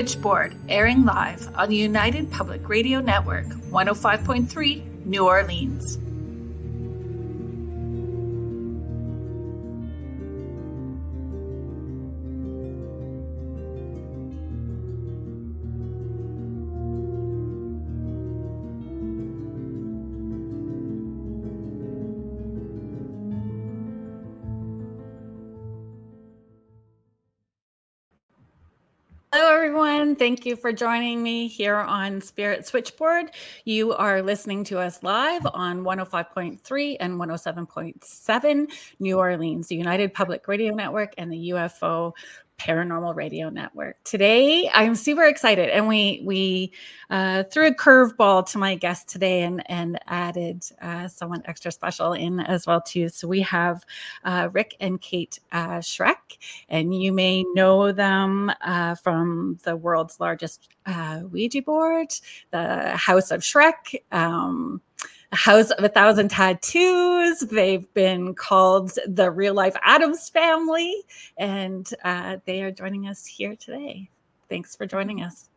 Switchboard, airing live on the United Public Radio Network, 105.3 New Orleans. Everyone. Thank you for joining me here on Spirit Switchboard. You are listening to us live on 105.3 and 107.7 New Orleans, the United Public Radio Network, and the UFO Paranormal Radio Network. Today, I'm super excited, and we we uh, threw a curveball to my guest today, and and added uh, someone extra special in as well too. So we have uh, Rick and Kate uh, Schreck, and you may know them uh, from the world's largest uh, Ouija board, the House of Schreck. Um, House of a Thousand Tattoos. They've been called the real life Addams family, and uh, they are joining us here today. Thanks for joining us.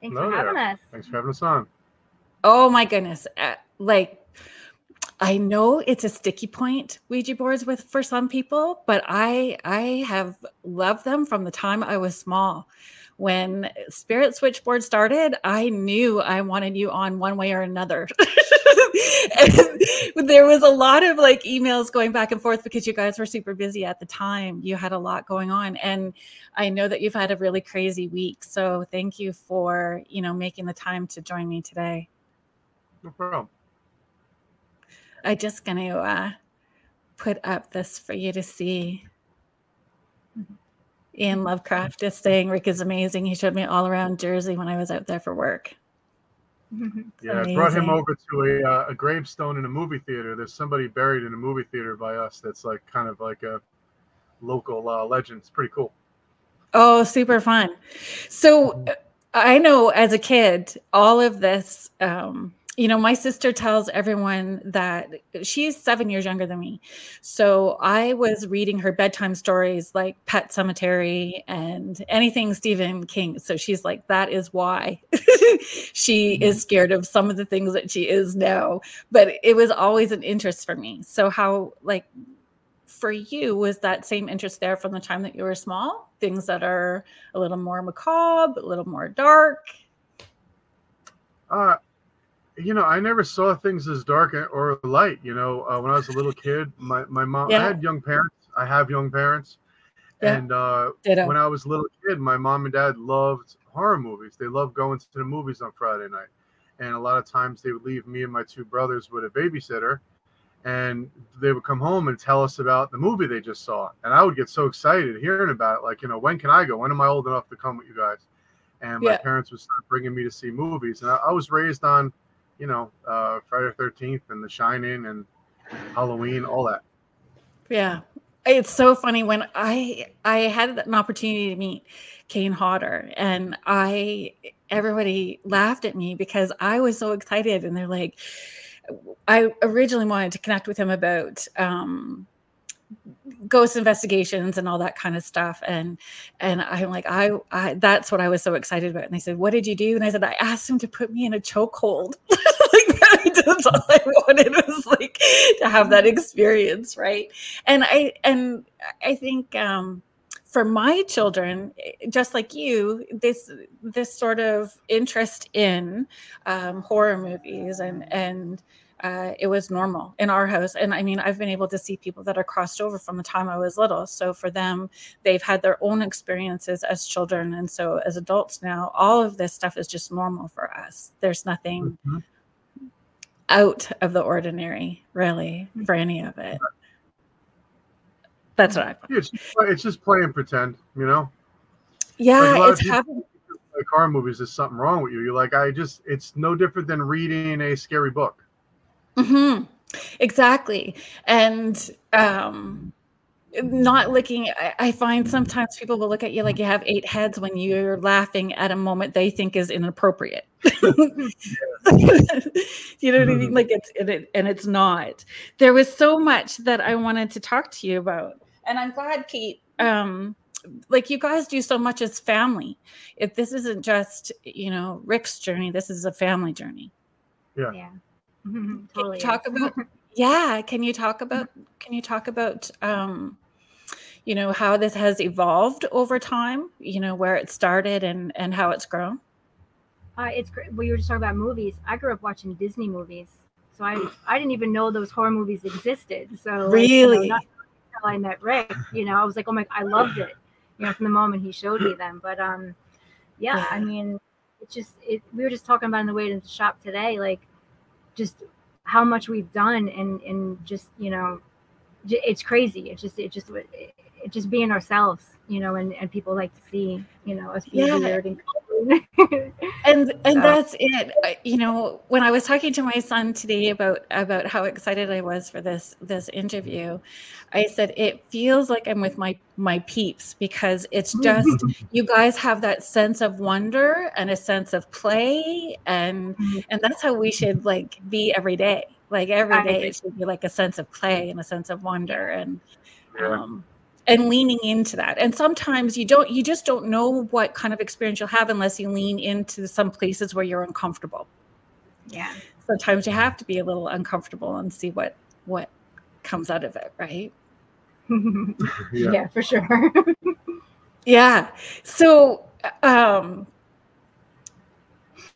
Thanks Hello for having there. us. Thanks for having us on. Oh my goodness. Uh, like, I know it's a sticky point Ouija boards with for some people, but I I have loved them from the time I was small when Spirit Switchboard started, I knew I wanted you on one way or another. there was a lot of like emails going back and forth because you guys were super busy at the time. You had a lot going on. And I know that you've had a really crazy week. So thank you for, you know, making the time to join me today. No problem. I just gonna uh, put up this for you to see. Ian Lovecraft is saying Rick is amazing. He showed me all around Jersey when I was out there for work. yeah, amazing. I brought him over to a, uh, a gravestone in a movie theater. There's somebody buried in a movie theater by us that's like kind of like a local uh, legend. It's pretty cool. Oh, super fun. So I know as a kid, all of this um, you know, my sister tells everyone that she's seven years younger than me. So I was reading her bedtime stories like Pet Sematary and anything Stephen King. So she's like, that is why she mm-hmm. is scared of some of the things that she is now. But it was always an interest for me. So, how, like, for you, was that same interest there from the time that you were small? Things that are a little more macabre, a little more dark? Uh, you know, I never saw things as dark or light. You know, uh, when I was a little kid, my, my mom, yeah. I had young parents. I have young parents. Yeah. And uh, when I was a little kid, my mom and dad loved horror movies. They loved going to the movies on Friday night. And a lot of times they would leave me and my two brothers with a babysitter. And they would come home and tell us about the movie they just saw. And I would get so excited hearing about it. Like, you know, when can I go? When am I old enough to come with you guys? And my yeah. parents would start bringing me to see movies. And I, I was raised on you know, uh, Friday Thirteenth and The Shining and Halloween, all that. Yeah, it's so funny when I I had an opportunity to meet Kane Hodder, and I everybody laughed at me because I was so excited, and they're like, I originally wanted to connect with him about um, ghost investigations and all that kind of stuff. And and i'm like I, I that's what i was so excited about. And they said what did you do? And i said i asked him to put me in a chokehold. Like that's all i wanted was like to have that experience right? And i and i think um for my children just like you this this sort of interest in um, horror movies and and uh, it was normal in our house. And I mean, I've been able to see people that are crossed over from the time I was little. So for them, they've had their own experiences as children. And so as adults now, all of this stuff is just normal for us. There's nothing mm-hmm. out of the ordinary, really, for any of it. That's what I it's, just, it's just play and pretend, you know? Yeah, like it's happening. Like horror movies, there's something wrong with you. You're like, I just, it's no different than reading a scary book. Mm-hmm. Exactly. And um, not looking, I, I, find sometimes people will look at you like you have eight heads when you're laughing at a moment they think is inappropriate. you know what I mean? Like it's it, and it's not. There was so much that I wanted to talk to you about, and I'm glad, Kate. Um, like you guys do so much as family. If this isn't just you know Rick's journey, this is a family journey. Yeah. Yeah. Totally talk about yeah. Can you talk about can you talk about um you know how this has evolved over time you know where it started and and how it's grown? Uh, it's great well you were just talking about movies. I grew up watching disney movies so i i didn't even know those horror movies existed. So really like, you know, i met rick you know i was like oh my i loved it you know from the moment he showed me them. But um yeah, yeah. i mean it's just it we were just talking about in the way to the shop today like just how much we've done and and just you know it's crazy it's just it just it, just being ourselves, you know, and, and people like to see, you know, us being yeah. weird and and and so. that's it. You know, when I was talking to my son today about about how excited I was for this this interview, I said it feels like I'm with my my peeps because it's just you guys have that sense of wonder and a sense of play and mm-hmm. and that's how we should like be every day. Like every day it should be like a sense of play and a sense of wonder and um and leaning into that. And sometimes you don't you just don't know what kind of experience you'll have unless you lean into some places where you're uncomfortable. Yeah. Sometimes you have to be a little uncomfortable and see what what comes out of it right? Yeah. yeah for sure. Yeah. So um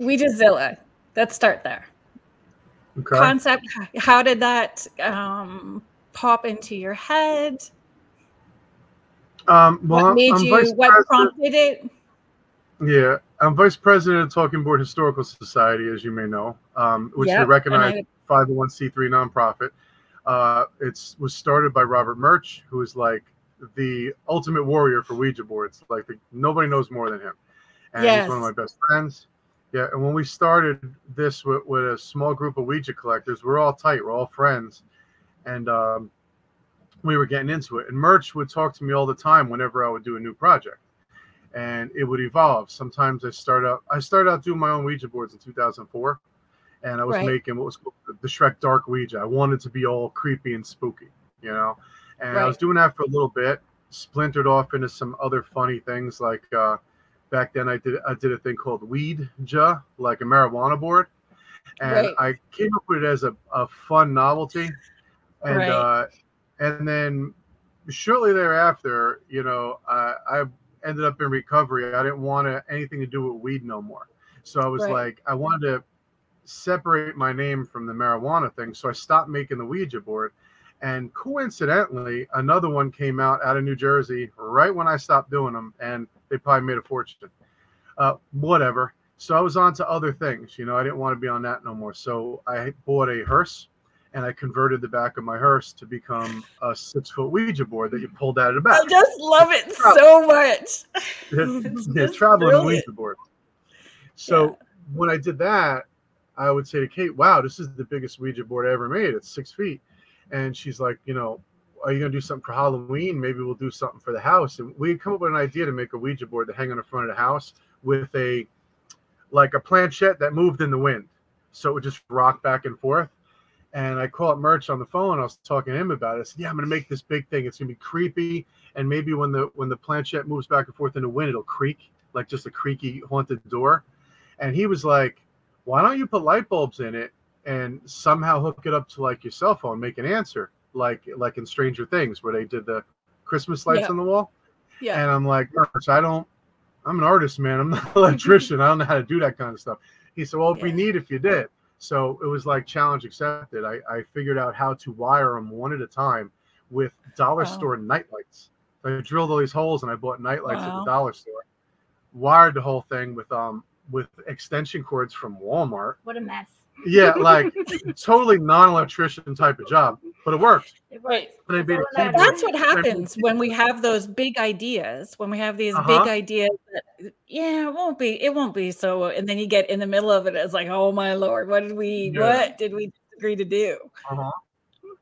Ouijazilla let's start there. Okay. concept how did that um pop into your head um, well, what made I'm, you? what prompted it? Yeah, I'm vice president of Talking Board Historical Society, as you may know, um, which yep, is a recognized 501c3 nonprofit. Uh, it was started by Robert Murch, who is like the ultimate warrior for Ouija boards. Like the, nobody knows more than him, and yes. he's one of my best friends. Yeah, and when we started this with, with a small group of Ouija collectors, we're all tight, we're all friends, and um, we were getting into it. And Murch would talk to me all the time whenever I would do a new project. And it would evolve. Sometimes I start out I started out doing my own Ouija boards in 2004. And I was right. making what was called the Schreck Dark Ouija. I wanted to be all creepy and spooky, you know. And right. I was doing that for a little bit, splintered off into some other funny things like uh, back then I did I did a thing called Weed Ja, like a marijuana board. And right. I came up with it as a, a fun novelty. And right. uh, and then shortly thereafter, you know, I, I ended up in recovery. I didn't want to, anything to do with weed no more. So I was right. like, I wanted to separate my name from the marijuana thing. So I stopped making the Ouija board. And coincidentally, another one came out out of New Jersey right when I stopped doing them, and they probably made a fortune. Uh, whatever. So I was on to other things. You know, I didn't want to be on that no more. So I bought a hearse and I converted the back of my hearse to become a six foot Ouija board that you pulled out of the back. I just love it so much. it's, it's traveling brilliant. Ouija board. So yeah. when I did that, I would say to Kate, "Wow, this is the biggest Ouija board I ever made. It's six feet." And she's like, "You know, are you gonna do something for Halloween? Maybe we'll do something for the house." And we come up with an idea to make a Ouija board to hang on the front of the house with a like a planchette that moved in the wind, so it would just rock back and forth and I called Murch on the phone. I was talking to him about it. I said, "Yeah, I'm going to make this big thing. It's going to be creepy, and maybe when the when the planchette moves back and forth in the wind, it'll creak like just a creaky haunted door." And he was like, "Why don't you put light bulbs in it and somehow hook it up to like your cell phone, make an answer, like like in Stranger Things where they did the Christmas lights yeah. on the wall?" Yeah. And I'm like, Murch, I don't. I'm an artist, man. I'm not an electrician. I don't know how to do that kind of stuff. He said, "Well, it'd yeah. be neat if you did." So it was like challenge accepted. I, I figured out how to wire them one at a time with dollar wow. store nightlights. So I drilled all these holes and I bought nightlights wow. at the dollar store. Wired the whole thing with um with extension cords from Walmart. What a mess. Yeah, like totally non-electrician type of job, but it worked. Right. That's what happens when we have those big ideas. When we have these uh-huh. big ideas that yeah, it won't be it won't be so and then you get in the middle of it it's like, "Oh my lord, what did we yeah. what did we agree to do?" Uh-huh.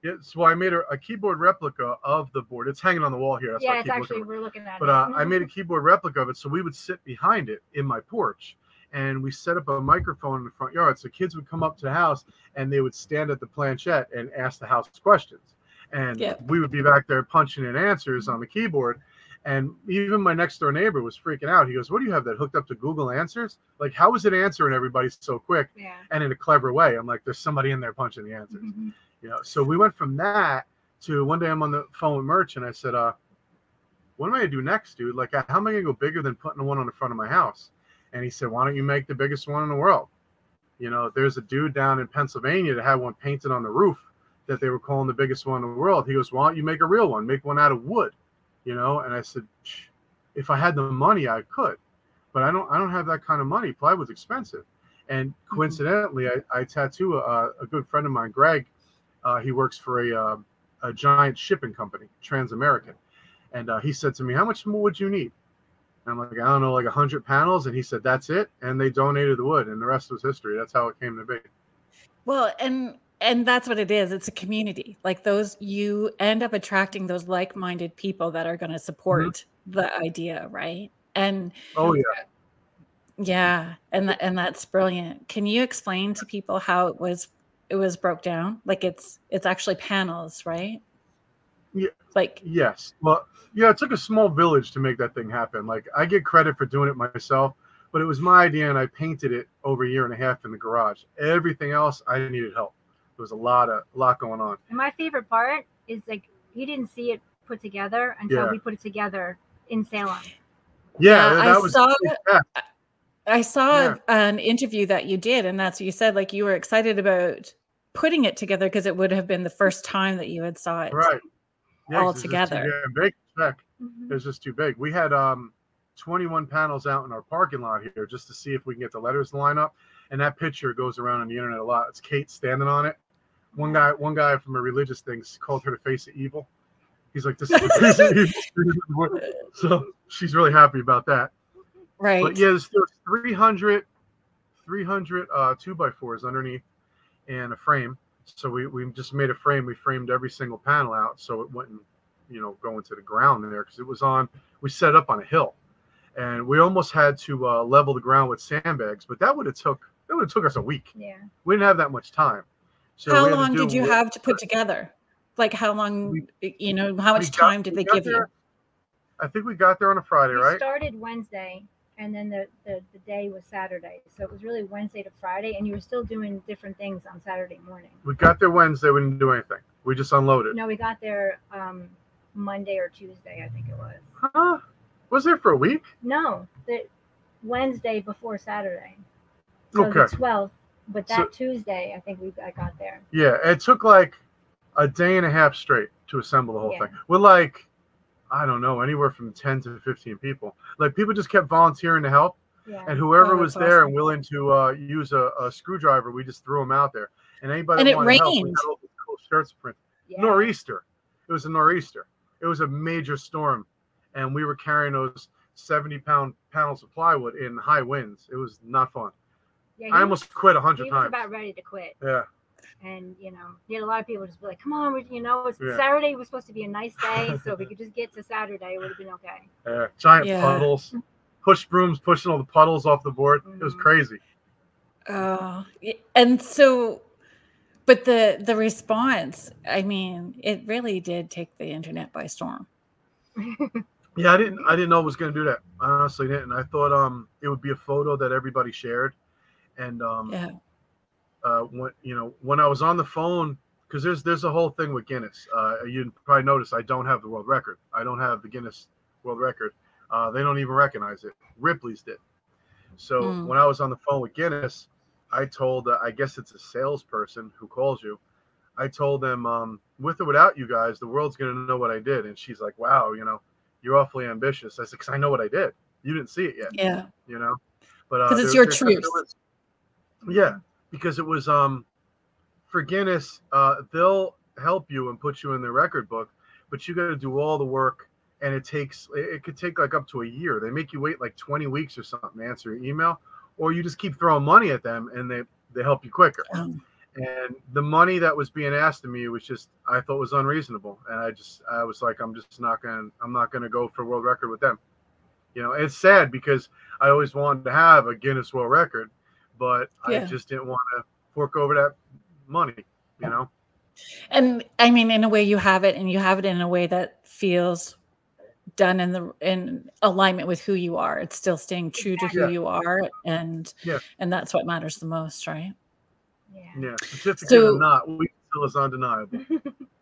Yeah, so I made a, a, keyboard replica of the board. It's hanging on the wall here. That's yeah, it's actually we're looking at but, it. But uh, I made a keyboard replica of it, so we would sit behind it in my porch and we set up a microphone in the front yard. So kids would come up to the house and they would stand at the planchette and ask the house questions. And we would be back there punching in answers on the keyboard. And even my next door neighbor was freaking out. He goes, What do you have that hooked up to Google Answers? Like, how is it answering everybody so quick yeah. and in a clever way? I'm like, There's somebody in there punching the answers. Mm-hmm. You know, so we went from that to one day I'm on the phone with Murch and I said, uh, what am I gonna do next, dude? Like, how am I gonna go bigger than putting one on the front of my house? And he said, Why don't you make the biggest one in the world? You know, there's a dude down in Pennsylvania that had one painted on the roof that they were calling the biggest one in the world. He goes, Why don't you make a real one? Make one out of wood you know and i said if i had the money i could but i don't i don't have that kind of money plywood's expensive and mm-hmm. coincidentally i, I tattoo a, a good friend of mine greg uh, he works for a, uh, a giant shipping company transamerican and uh, he said to me how much more would you need and i'm like i don't know like 100 panels? And he said that's it. And they donated the wood and the rest was history. That's how it came to be. Well and and that's what it is. It's a community. Like those you end up attracting those like-minded people that are going to support mm-hmm. the idea right? And oh yeah. Yeah and th- and that's brilliant. Can you explain to people how it was it was broke down? Like it's it's actually panels right yeah like yes well yeah it took a small village to make that thing happen like i get credit for doing it myself but it was my idea and i painted it over a year and a half in the garage everything else i needed help there was a lot of a lot going on. And my favorite part is like you didn't see it put together until yeah. we put it together in Salem. Yeah, yeah I was, saw. Yeah. I saw yeah. an interview that you did, and that's what you said. Like you were excited about putting it together because it would have been the first time that you had saw it right all together. big check. Mm-hmm. It was just too big. We had um 21 panels out in our parking lot here just to see if we can get the letters to line up. And that picture goes around on the internet a lot. It's Kate standing on it one guy, one guy from a religious thing called her the face of evil. He's like, this is the evil. So she's really happy about that. Right. But yeah, there's, there's 300, 300 uh, two by fours underneath and a frame. So we, we just made a frame. We framed every single panel out so it wouldn't, you know, go into the ground there because it was on, we set it up on a hill. And we almost had to uh, level the ground with sandbags, but that would have took that would have took us a week. Yeah. We didn't have that much time. So how long did you have to put together? Like how long, we, you know, how much time did they give there, you? I think we got there on a Friday, we right? started Wednesday and then the, the, the day was Saturday. So it was really Wednesday to Friday and you were still doing different things on Saturday morning. We got there Wednesday, we didn't do anything. We just unloaded. No, we got there um, Monday or Tuesday, I think it was. Huh? Was there for a week? No, the Wednesday before Saturday. So okay. the 12th but that so, Tuesday, I think we I got there. Yeah, it took like a day and a half straight to assemble the whole yeah. thing. With like, I don't know, anywhere from ten to fifteen people. Like people just kept volunteering to help, yeah. and whoever oh, was there awesome. and willing to uh, use a, a, screwdriver, we just threw them out there. And anybody and it rained. Help, we had all cool shirts print. Yeah. Nor'easter. It was a nor'easter. It was a major storm, and we were carrying those seventy pound panels of plywood in high winds. It was not fun. Yeah, I almost was, quit a hundred times. about ready to quit. Yeah. And you know, you had a lot of people just be like, "Come on, you know, it's yeah. Saturday was supposed to be a nice day, so if we could just get to Saturday, it would have been okay." Yeah, giant yeah. puddles, push brooms, pushing all the puddles off the board. Mm-hmm. It was mm-hmm. crazy. Oh, and so, but the the response, I mean, it really did take the internet by storm. yeah, I didn't I didn't know it was going to do that. I honestly didn't. I thought um it would be a photo that everybody shared and um, yeah. Uh, when you know when I was on the phone, because there's there's a whole thing with Guinness. Uh, you probably noticed I don't have the world record. I don't have the Guinness World Record. Uh, they don't even recognize it. Ripley's did. So mm. when I was on the phone with Guinness, I told uh, I guess it's a salesperson who calls you. I told them um, with or without you guys, the world's gonna know what I did. And she's like, "Wow, you know, you're awfully ambitious." I said, "Cause I know what I did. You didn't see it yet." Yeah. You know, but because uh, it's your truth. Yeah, because it was um for Guinness, uh, they'll help you and put you in the record book, but you got to do all the work, and it takes it could take like up to a year. They make you wait like 20 weeks or something to answer your email, or you just keep throwing money at them and they they help you quicker. Um, and the money that was being asked of me was just I thought was unreasonable, and I just I was like I'm just not gonna I'm not gonna go for world record with them. You know, it's sad because I always wanted to have a Guinness World Record but yeah. I just didn't want to fork over that money, you know. And I mean, in a way, you have it, and you have it in a way that feels done in the in alignment with who you are. It's still staying true to who yeah. you are, and yeah. and that's what matters the most, right? Yeah. Yeah. Certificate so, or not, we still is undeniable.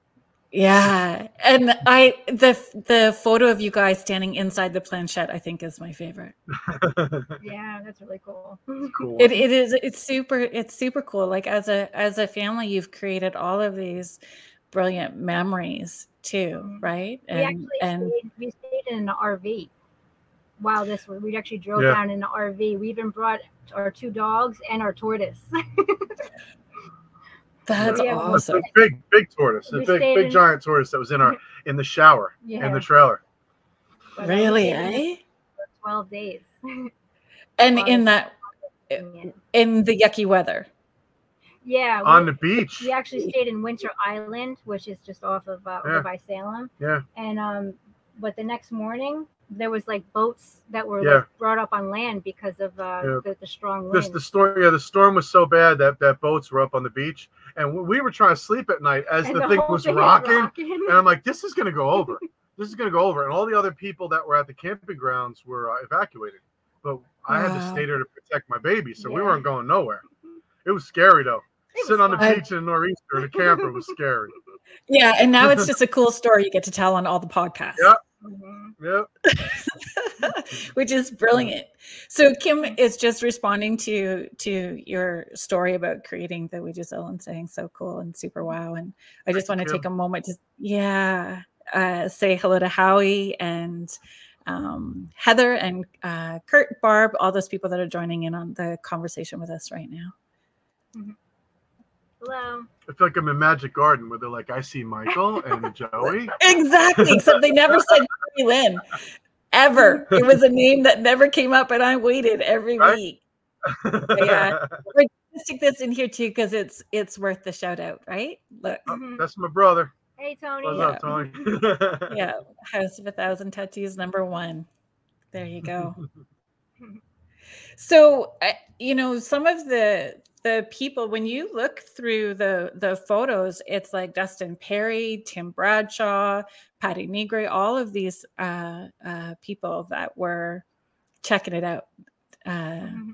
Yeah, and I the the photo of you guys standing inside the planchette I think is my favorite. yeah, that's really cool. cool. It it is it's super it's super cool. Like as a as a family, you've created all of these brilliant memories too, mm-hmm. right? And we actually and stayed, we stayed in an RV. Wow, this we actually drove yeah. down in an RV. We even brought our two dogs and our tortoise. That's yeah, awesome. A big, big tortoise, a big, big in... giant tortoise that was in our in the shower yeah. in the trailer. But really, eh? Twelve days. and in that, in the yucky weather. Yeah, on the beach. We actually stayed in Winter Island, which is just off of uh, yeah. by Salem. Yeah. And um, but the next morning there was like boats that were yeah. like brought up on land because of uh, yeah. the, the, strong wind. the storm, yeah, the storm was so bad that that boats were up on the beach, and we were trying to sleep at night as the, the, thing was rocking, rocking, and I'm like, this is gonna go over. this is gonna go over, and all the other people that were at the camping grounds were uh, evacuated, but I had to stay there to protect my baby, so yeah. we weren't going nowhere. It was scary though. Sitting on the beach in the nor'easter in a camper was scary. Yeah, and now it's just a cool story you get to tell on all the podcasts. Yeah, Mm-hmm. Yep. Which is brilliant. So Kim is just responding to to your story about creating the Ouija and saying so cool and super wow. And I just want to take a moment to yeah uh, say hello to Howie and um, Heather and uh, Kurt, Barb, all those people that are joining in on the conversation with us right now. Mm-hmm. Hello. I feel like I'm in Magic Garden where they're like, I see Michael and Joey. exactly. Except they never said Joey Lynn ever. It was a name that never came up, and I waited every right? week. yeah. We're gonna stick this in here too because it's it's worth the shout out, right? Look. Oh, that's my brother. Hey Tony. What's yeah. up, Tony? yeah. House of a Thousand Tattoos number one. There you go. so you know some of the the people when you look through the the photos it's like dustin perry tim bradshaw patty negre all of these uh, uh, people that were checking it out uh, mm-hmm.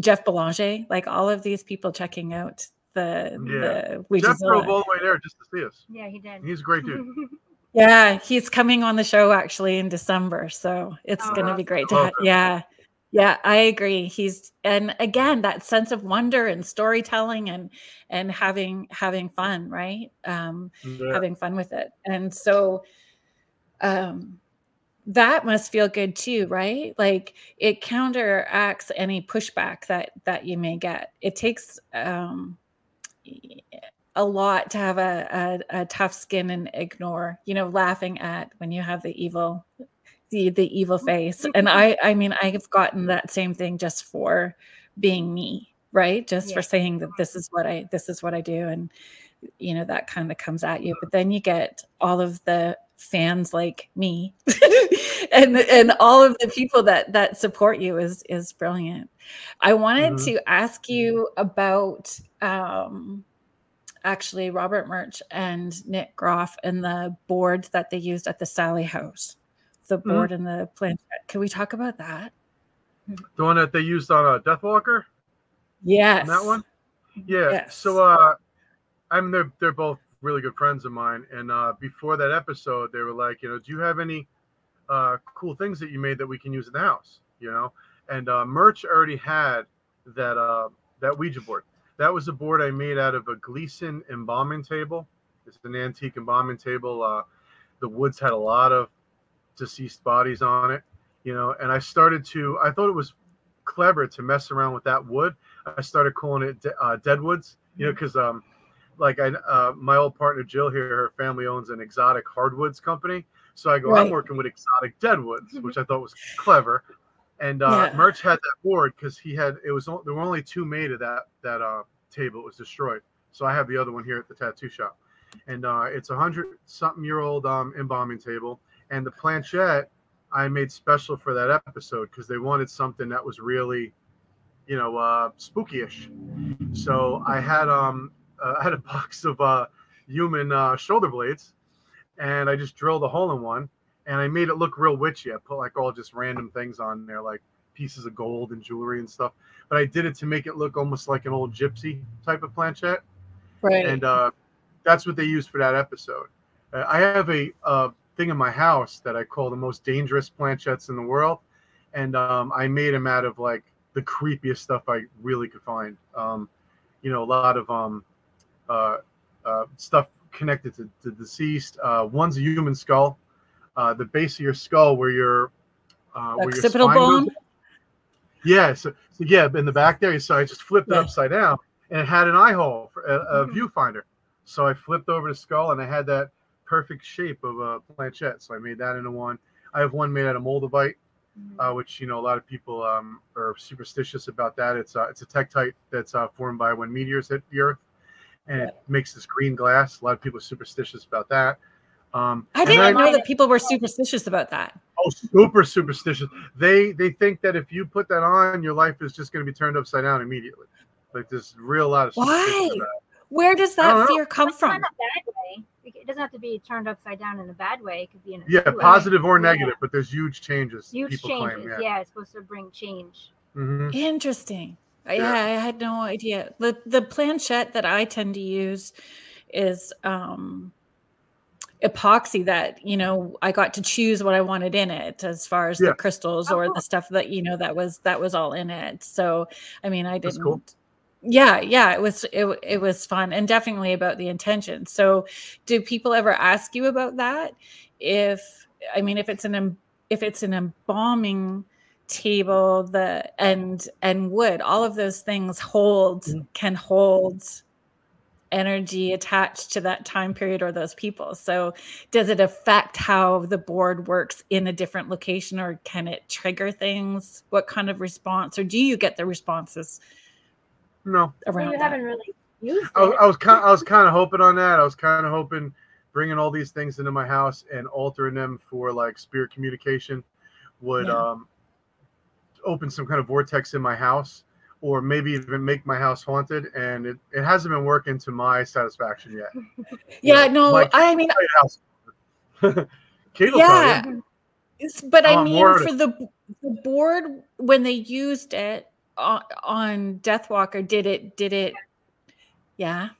jeff belanger like all of these people checking out the yeah. the Jeff drove all the way there just to see us. Yeah, he did. He's a great dude. yeah, he's coming on the show actually in December, so it's oh, going to be great to have. Yeah, yeah, I agree. He's and again that sense of wonder and storytelling and and having having fun, right? Um yeah. having fun with it. And so um that must feel good too, right? Like it counteracts any pushback that that you may get. It takes um a lot to have a, a, a tough skin and ignore, you know, laughing at when you have the evil the the evil face and i i mean i've gotten that same thing just for being me right? Just yeah. for saying that this is what i this is what i do and you know that kind of comes at you but then you get all of the fans like me and and all of the people that that support you is is brilliant. I wanted mm-hmm. to ask you about um actually robert murch and nick groff and the board that they used at the Sallie House the mm-hmm. board mm-hmm. and the planchette. Can we talk about that? The one that they used on a uh, Deathwalker? Yes. that one? Yeah. Yes. So uh I mean they're they're both really good friends of mine. And uh before that episode they were like, you know, do you have any uh cool things that you made that we can use in the house? You know? And uh Murch already had that uh that Ouija board. That was a board I made out of a Gleason embalming table. It's an antique embalming table. Uh the woods had a lot of deceased bodies on it, you know. And I started to, I thought it was clever to mess around with that wood. I started calling it uh, Deadwoods, you know, because um, like I, uh, my old partner Jill here, her family owns an exotic hardwoods company. So I go, right. I'm working with exotic deadwoods, which I thought was clever. And uh, yeah. Murch had that board because he had it was there were only two made of that that uh, table. It was destroyed. So I have the other one here at the tattoo shop, and uh, it's a hundred something year old um, embalming table and the planchette I made special for that episode because they wanted something that was really, you know, uh, spooky-ish. So I had um uh, I had a box of uh, human uh, shoulder blades, and I just drilled a hole in one, and I made it look real witchy. I put like all just random things on there, like pieces of gold and jewelry and stuff. But I did it to make it look almost like an old gypsy type of planchette. Right. And uh, that's what they used for that episode. Uh, I have a uh, thing in my house that I call the most dangerous planchettes in the world, and um, I made them out of like the creepiest stuff I really could find. Um, you know, a lot of um, uh, uh, stuff connected to, the deceased. Uh, one's a human skull. Uh, the base of your skull, where your uh, where your bone. Goes. Yeah, so, so, yeah, in the back there. So I just flipped it upside down, and it had an eye hole, for a, a mm-hmm. viewfinder. So I flipped over the skull, and I had that perfect shape of a planchette. So I made that into one. I have one made out of moldavite, mm-hmm. uh, which you know a lot of people um, are superstitious about that. It's uh, it's a tektite that's uh, formed by when meteors hit the Earth, and it makes this green glass. A lot of people are superstitious about that. Um, I didn't know that people were superstitious about that. Oh, super superstitious. They they think that if you put that on, your life is just going to be turned upside down immediately. Like there's real lot of why. Where does that fear come from? It doesn't have to be turned upside down in a bad way. It could be in a yeah, positive way. or negative, yeah. but there's huge changes. Huge changes. Claim, yeah. yeah. it's supposed to bring change. Mm-hmm. Interesting. Yeah. yeah, I had no idea. The the planchette that I tend to use is um epoxy that you know i got to choose what i wanted in it as far as yeah. the crystals or oh. the stuff that you know that was that was all in it so i mean i didn't cool. Yeah yeah it was it, it was fun and definitely about the intention so do people ever ask you about that if i mean if it's an if it's an embalming table the and and wood all of those things hold mm-hmm. can hold energy attached to that time period or those people. So, does it affect how the board works in a different location or can it trigger things? What kind of response, or do you get the responses? No, around you that? haven't really used I, I, was kind. I was kind of hoping on that. I was kind of hoping bringing all these things into my house and altering them for like spirit communication would yeah. um, open some kind of vortex in my house or maybe even make my house haunted and it, it hasn't been working to my satisfaction yet yeah you know, no i mean yeah but i mean for the, the board when they used it on, on deathwalker did it did it yeah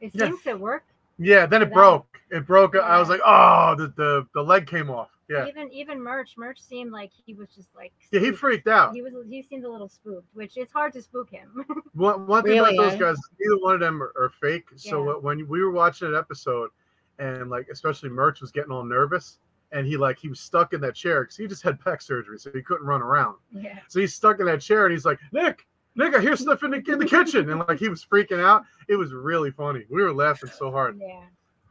it seems yeah. to work yeah then it broke it broke yeah. i was like oh the, the the leg came off yeah. Even even Murch, Murch seemed like he was just like spooked. yeah, he freaked out. He was he seemed a little spooked, which it's hard to spook him. one one thing really, about those eh? guys, neither one of them are, are fake. So when we were watching an episode, and like especially Murch was getting all nervous, and he like he was stuck in that chair because he just had back surgery, so he couldn't run around. Yeah. So he's stuck in that chair, and he's like, Nick, Nick, I hear stuff in the in the kitchen, and like he was freaking out. It was really funny. We were laughing so hard. Yeah.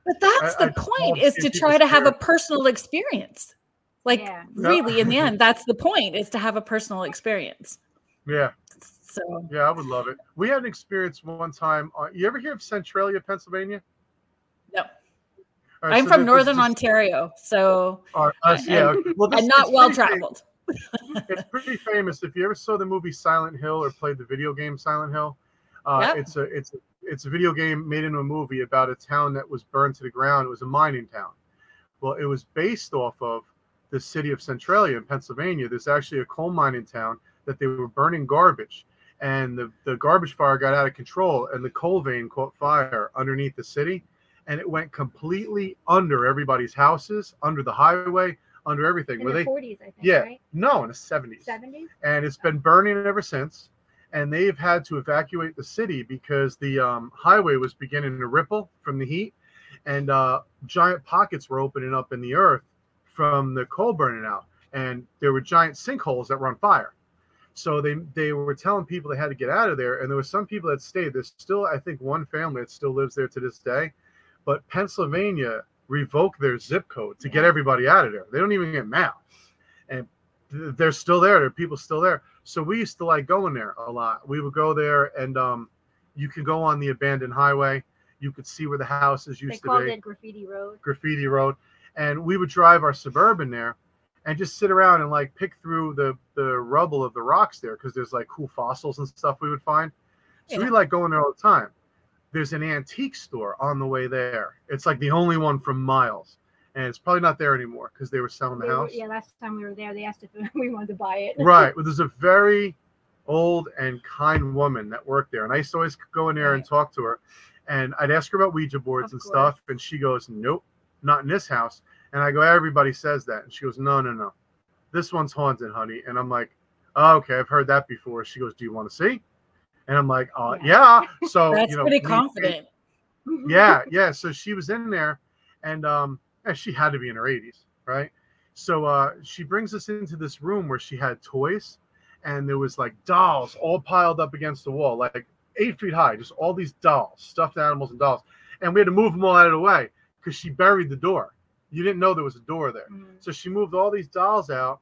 But that's I, the I point is to try to have a personal experience. Like yeah. really in the end, that's the point is to have a personal experience. Yeah. So yeah, I would love it. We had an experience one time. Uh, you ever hear of Centralia, Pennsylvania? I'm from Northern Ontario, so us, yeah. Well, this, I'm not well traveled. it's pretty famous. If you ever saw the movie Silent Hill or played the video game Silent Hill, uh, yep. it's a it's a it's a video game made into a movie about a town that was burned to the ground. It was a mining town. Well, it was based off of the city of Centralia in Pennsylvania. There's actually a coal mining town that they were burning garbage, and the, the garbage fire got out of control, and the coal vein caught fire underneath the city, and it went completely under everybody's houses, under the highway, under everything. In where the they 40s, I think. Yeah, right? no, in the 70s. 70s. And it's been burning ever since. And they've had to evacuate the city because the um, highway was beginning to ripple from the heat, and uh, giant pockets were opening up in the earth from the coal burning out, and there were giant sinkholes that were on fire. So they they were telling people they had to get out of there, and there were some people that stayed. There's still, I think, one family that still lives there to this day, but Pennsylvania revoked their zip code to get everybody out of there. They don't even get mail, and they're still there. There are people still there. So we used to like going there a lot. We would go there, and um, you can go on the abandoned highway. You could see where the houses used they to be. It Graffiti Road. Graffiti Road and we would drive our suburban there and just sit around and like pick through the the rubble of the rocks there because there's like cool fossils and stuff we would find. So yeah. we like going there all the time. There's an antique store on the way there. It's like the only one from miles. and it's probably not there anymore because they were selling the they house. Were, yeah, last time we were there, they asked if we wanted to buy it. right. Well, there's a very old and kind woman that worked there, and I used to always go in there right. and talk to her, and I'd ask her about Ouija boards of and course. stuff, and she goes, "Nope, not in this house." And I go, "Everybody says that," and she goes, "No, no, no, this one's haunted, honey." And I'm like, oh, "Okay, I've heard that before." She goes, "Do you want to see?" And I'm like, "Uh, yeah." So that's you know, pretty confident. yeah, yeah. So she was in there, and um, and she had to be in her 80s, right? So uh, she brings us into this room where she had toys, and there was like dolls all piled up against the wall, like eight feet high, just all these dolls, stuffed animals and dolls, and we had to move them all out of the way because she buried the door. You didn't know there was a door there, mm-hmm. so she moved all these dolls out,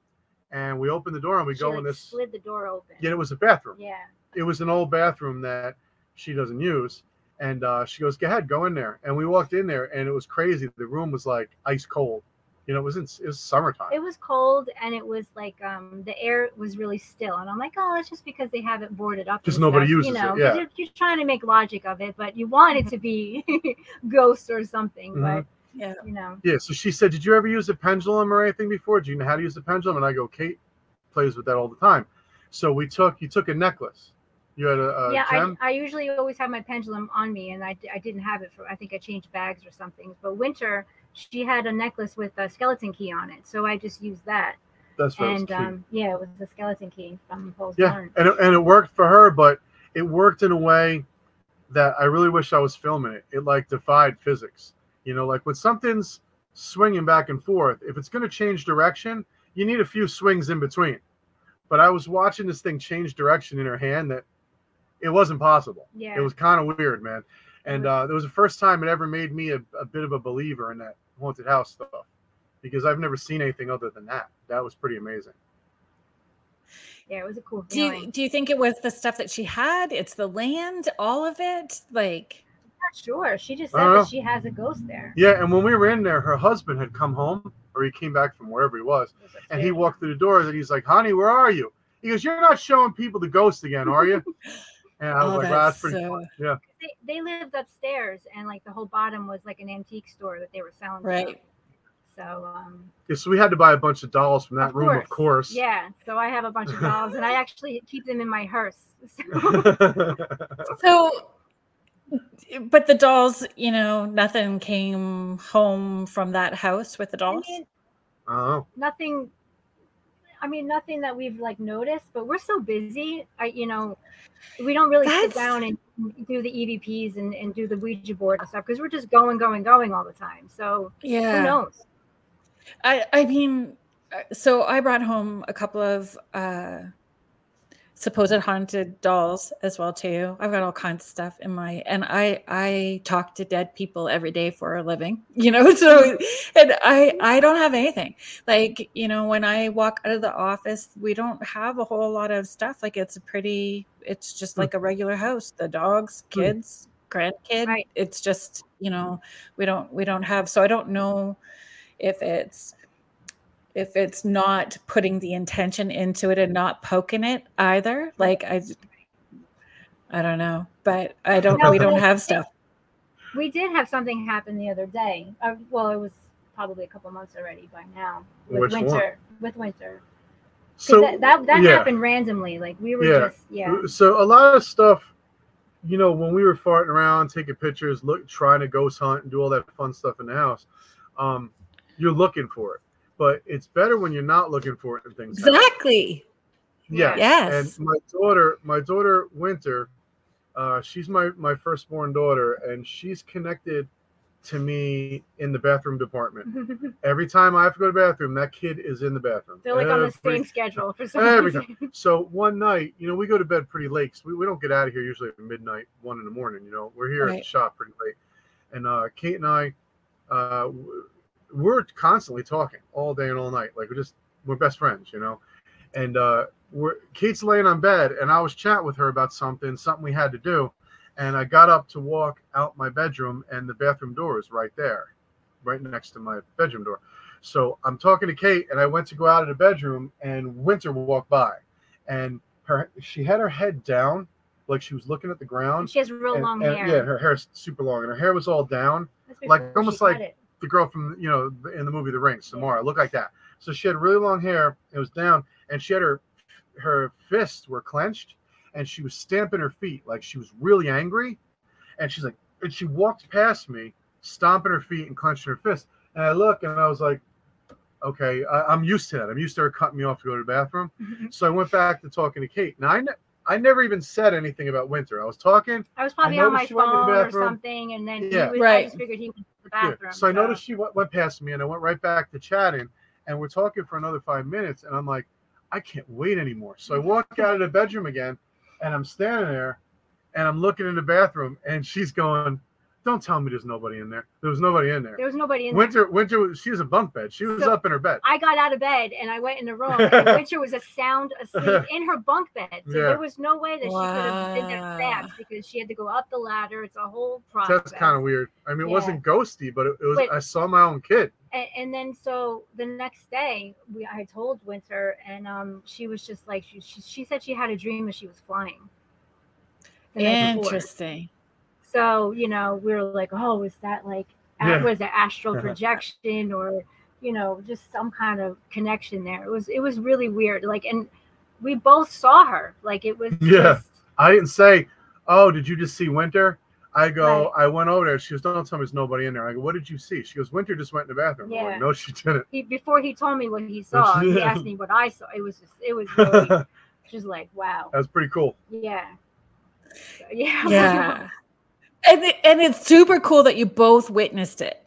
and we opened the door and we she go like in this. Slid the door open. Yeah, it was a bathroom. Yeah. It was an old bathroom that she doesn't use, and uh, she goes, "Go ahead, go in there." And we walked in there, and it was crazy. The room was like ice cold. You know, it was in, it was summertime. It was cold, and it was like um, the air was really still. And I'm like, oh, it's just because they haven't boarded up. Just nobody stuff, uses you know, it. Yeah. You're, you're, trying to make logic of it, but you want it to be ghost or something. Mm-hmm. But yeah, you know. Yeah. So she said, "Did you ever use a pendulum or anything before? Do you know how to use a pendulum?" And I go, "Kate plays with that all the time." So we took you took a necklace you had a, a yeah. I, I usually always have my pendulum on me, and I, I didn't have it for. I think I changed bags or something. But Winter, she had a necklace with a skeleton key on it, so I just used that. That's right. And um, yeah, it was the skeleton key from Paul's Yeah, Barn. and it, and it worked for her, but it worked in a way that I really wish I was filming it. It like defied physics. You know, like when something's swinging back and forth, if it's going to change direction, you need a few swings in between. But I was watching this thing change direction in her hand that it wasn't possible. Yeah. It was kind of weird, man. And uh, it was the first time it ever made me a, a bit of a believer in that haunted house stuff because I've never seen anything other than that. That was pretty amazing. Yeah, it was a cool do you, do you think it was the stuff that she had? It's the land, all of it? Like, not sure. She just said that she has a ghost there. Yeah, and when we were in there, her husband had come home or he came back from wherever he was, was and he walked through the doors and he's like, "Honey, where are you?" He goes, "You're not showing people the ghost again, are you?" And I was oh, like, wow, that's pretty so... fun. Yeah. They, they lived upstairs and like the whole bottom was like an antique store that they were selling. Right. Stuff. So um yeah, so we had to buy a bunch of dolls from that of room, course. of course. Yeah. So I have a bunch of dolls and I actually keep them in my hearse. So. so but the dolls, you know, nothing came home from that house with the dolls. I mean, oh. Nothing I mean, nothing that we've like noticed, but we're so busy. I, you know, we don't really That's... sit down and do the EVPs and, and do the Ouija board and stuff because we're just going, going, going all the time. So yeah, who knows? I, I mean, uh, so I brought home a couple of uh, supposed haunted dolls as well too. I've got all kinds of stuff in my and I I talk to dead people every day for a living, you know. So and I I don't have anything. Like, you know, when I walk out of the office, we don't have a whole lot of stuff. Like it's a pretty it's just like a regular house. The dogs, hmm. kids, grandkid. Right. It's just, you know, we don't we don't have so I don't know if it's if it's not putting the intention into it and not poking it either. Like I, I don't know, but I don't. No, we don't have stuff. We did have something happen the other day. Uh, well, it was probably a couple months already by now with Which winter. One? With winter. So that that, that yeah. happened randomly. Like we were yeah. just yeah. So a lot of stuff, you know, when we were farting around, taking pictures, look, trying to ghost hunt and do all that fun stuff in the house, um, you're looking for it but it's better when you're not looking for it and things. Exactly. Yeah. Yes. And my daughter, my daughter Winter, uh, she's my my firstborn daughter, and she's connected to me in the bathroom department. Every time I have to go to the bathroom, that kid is in the bathroom. They're like every, on the same schedule for some every reason. Time. So one night, you know, we go to bed pretty late. So we, we don't get out of here usually at midnight, one in the morning. You know, we're here right. at the shop pretty late. And uh, Kate and I, uh, we're constantly talking all day and all night. Like we're just we're best friends, you know. And uh, we're Kate's laying on bed, and I was chatting with her about something, something we had to do. And I got up to walk out my bedroom, and the bathroom door is right there, right next to my bedroom door. So I'm talking to Kate, and I went to go out of the bedroom, and Winter walked by, and her she had her head down, like she was looking at the ground. She has real and, long and, hair. Yeah, her hair's super long, and her hair was all down, like almost like the girl from you know in the movie The Ring, Samara, looked like that. So she had really long hair. It was down, and she had her her fists were clenched, and she was stamping her feet like she was really angry. And she's like, and she walked past me, stomping her feet and clenching her fists. And I look, and I was like, okay, I, am used to that. I'm used to her cutting me off to go to the bathroom. Mm-hmm. So I went back to talking to Kate. Now I, ne- I never even said anything about Winter. I was talking. I was probably I on my phone or something, and then yeah. Was, right. I just figured he went to the bathroom. Yeah. So, so, I noticed she went, went past me, and I went right back to chatting, and we're talking for another five minutes, and I'm like, I can't wait anymore. So I walk out of the bedroom again, and I'm standing there, and I'm looking in the bathroom, and she's going, don't tell me there's nobody in there. There was nobody in there. There was nobody in Winter, there. Winter, she was a bunk bed. She was so up in her bed. I got out of bed and I went in the room. And Winter was a sound asleep in her bunk bed. So yeah. there was no way that wow. she could have been there fast because she had to go up the ladder. It's a whole process. That's kind of weird. I mean, it yeah. wasn't ghosty, but it, it was. But, I saw my own kid. And, and, then so the next day, we I told Winter, and um, she was just like she, she, she said she had a dream that she was flying. Interesting. So, you know, we were like, oh, was that like, yeah. was it astral uh-huh. projection or, you know, just some kind of connection there? It was, it was really weird. Like, and we both saw her. Like, it was. Yeah. Just, I didn't say, oh, did you just see Winter? I go, right. I went over there. She goes, don't tell me there's nobody in there. I go, what did you see? She goes, Winter just went in the bathroom. Yeah. Like, no, she didn't. He, before he told me what he saw, he asked me what I saw. It was just, it was really, just like, wow. That was pretty cool. Yeah. So, yeah. Yeah and it, and it's super cool that you both witnessed it.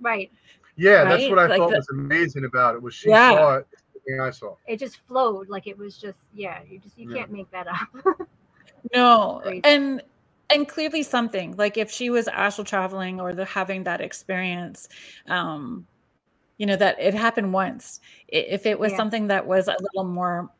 Right. Yeah, right? that's what I like thought the, was amazing about it. Was she yeah. saw it, the I saw. It just flowed like it was just yeah. You just you yeah. can't make that up. no, and and clearly something like if she was astral traveling or the having that experience, um, you know that it happened once. If it was yeah. something that was a little more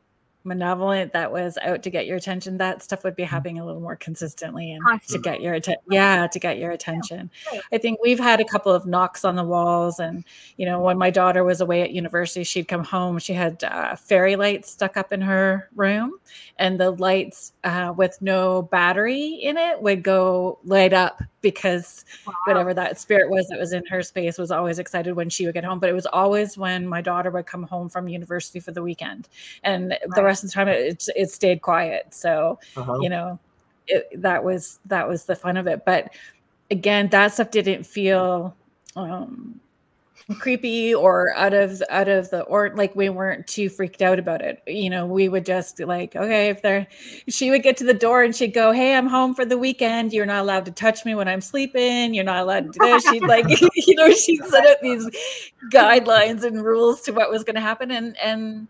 malevolent that was out to get your attention that stuff would be mm-hmm. happening a little more consistently and Constantly. to get your attention yeah to get your attention yeah. i think we've had a couple of knocks on the walls and you know when my daughter was away at university she'd come home she had uh, fairy lights stuck up in her room and the lights uh, with no battery in it would go light up because wow. whatever that spirit was that was in her space was always excited when she would get home but it was always when my daughter would come home from university for the weekend and right. the rest of the time it, it stayed quiet so uh-huh. you know it, that was that was the fun of it but again that stuff didn't feel um creepy or out of out of the or like we weren't too freaked out about it. You know we would just like okay if there she would get to the door and she'd go hey i'm home for the weekend. You're not allowed to touch me when i'm sleeping. You're not allowed to do this. She'd like you know she'd set up these guidelines and rules to what was going to happen and and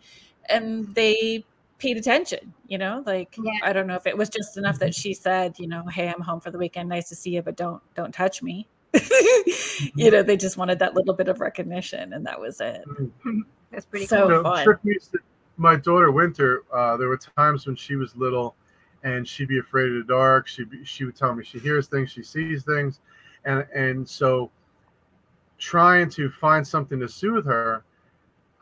and they paid attention you know? Like yeah. i don't know if it was just enough that she said you know hey i'm home for the weekend. Nice to see you but don't don't touch me you know, they just wanted that little bit of recognition, and that was it. Mm-hmm. That's pretty so cool. fun. my daughter Winter, uh, there were times when she was little, and she'd be afraid of the dark. She she would tell me she hears things, she sees things, and and so trying to find something to soothe her,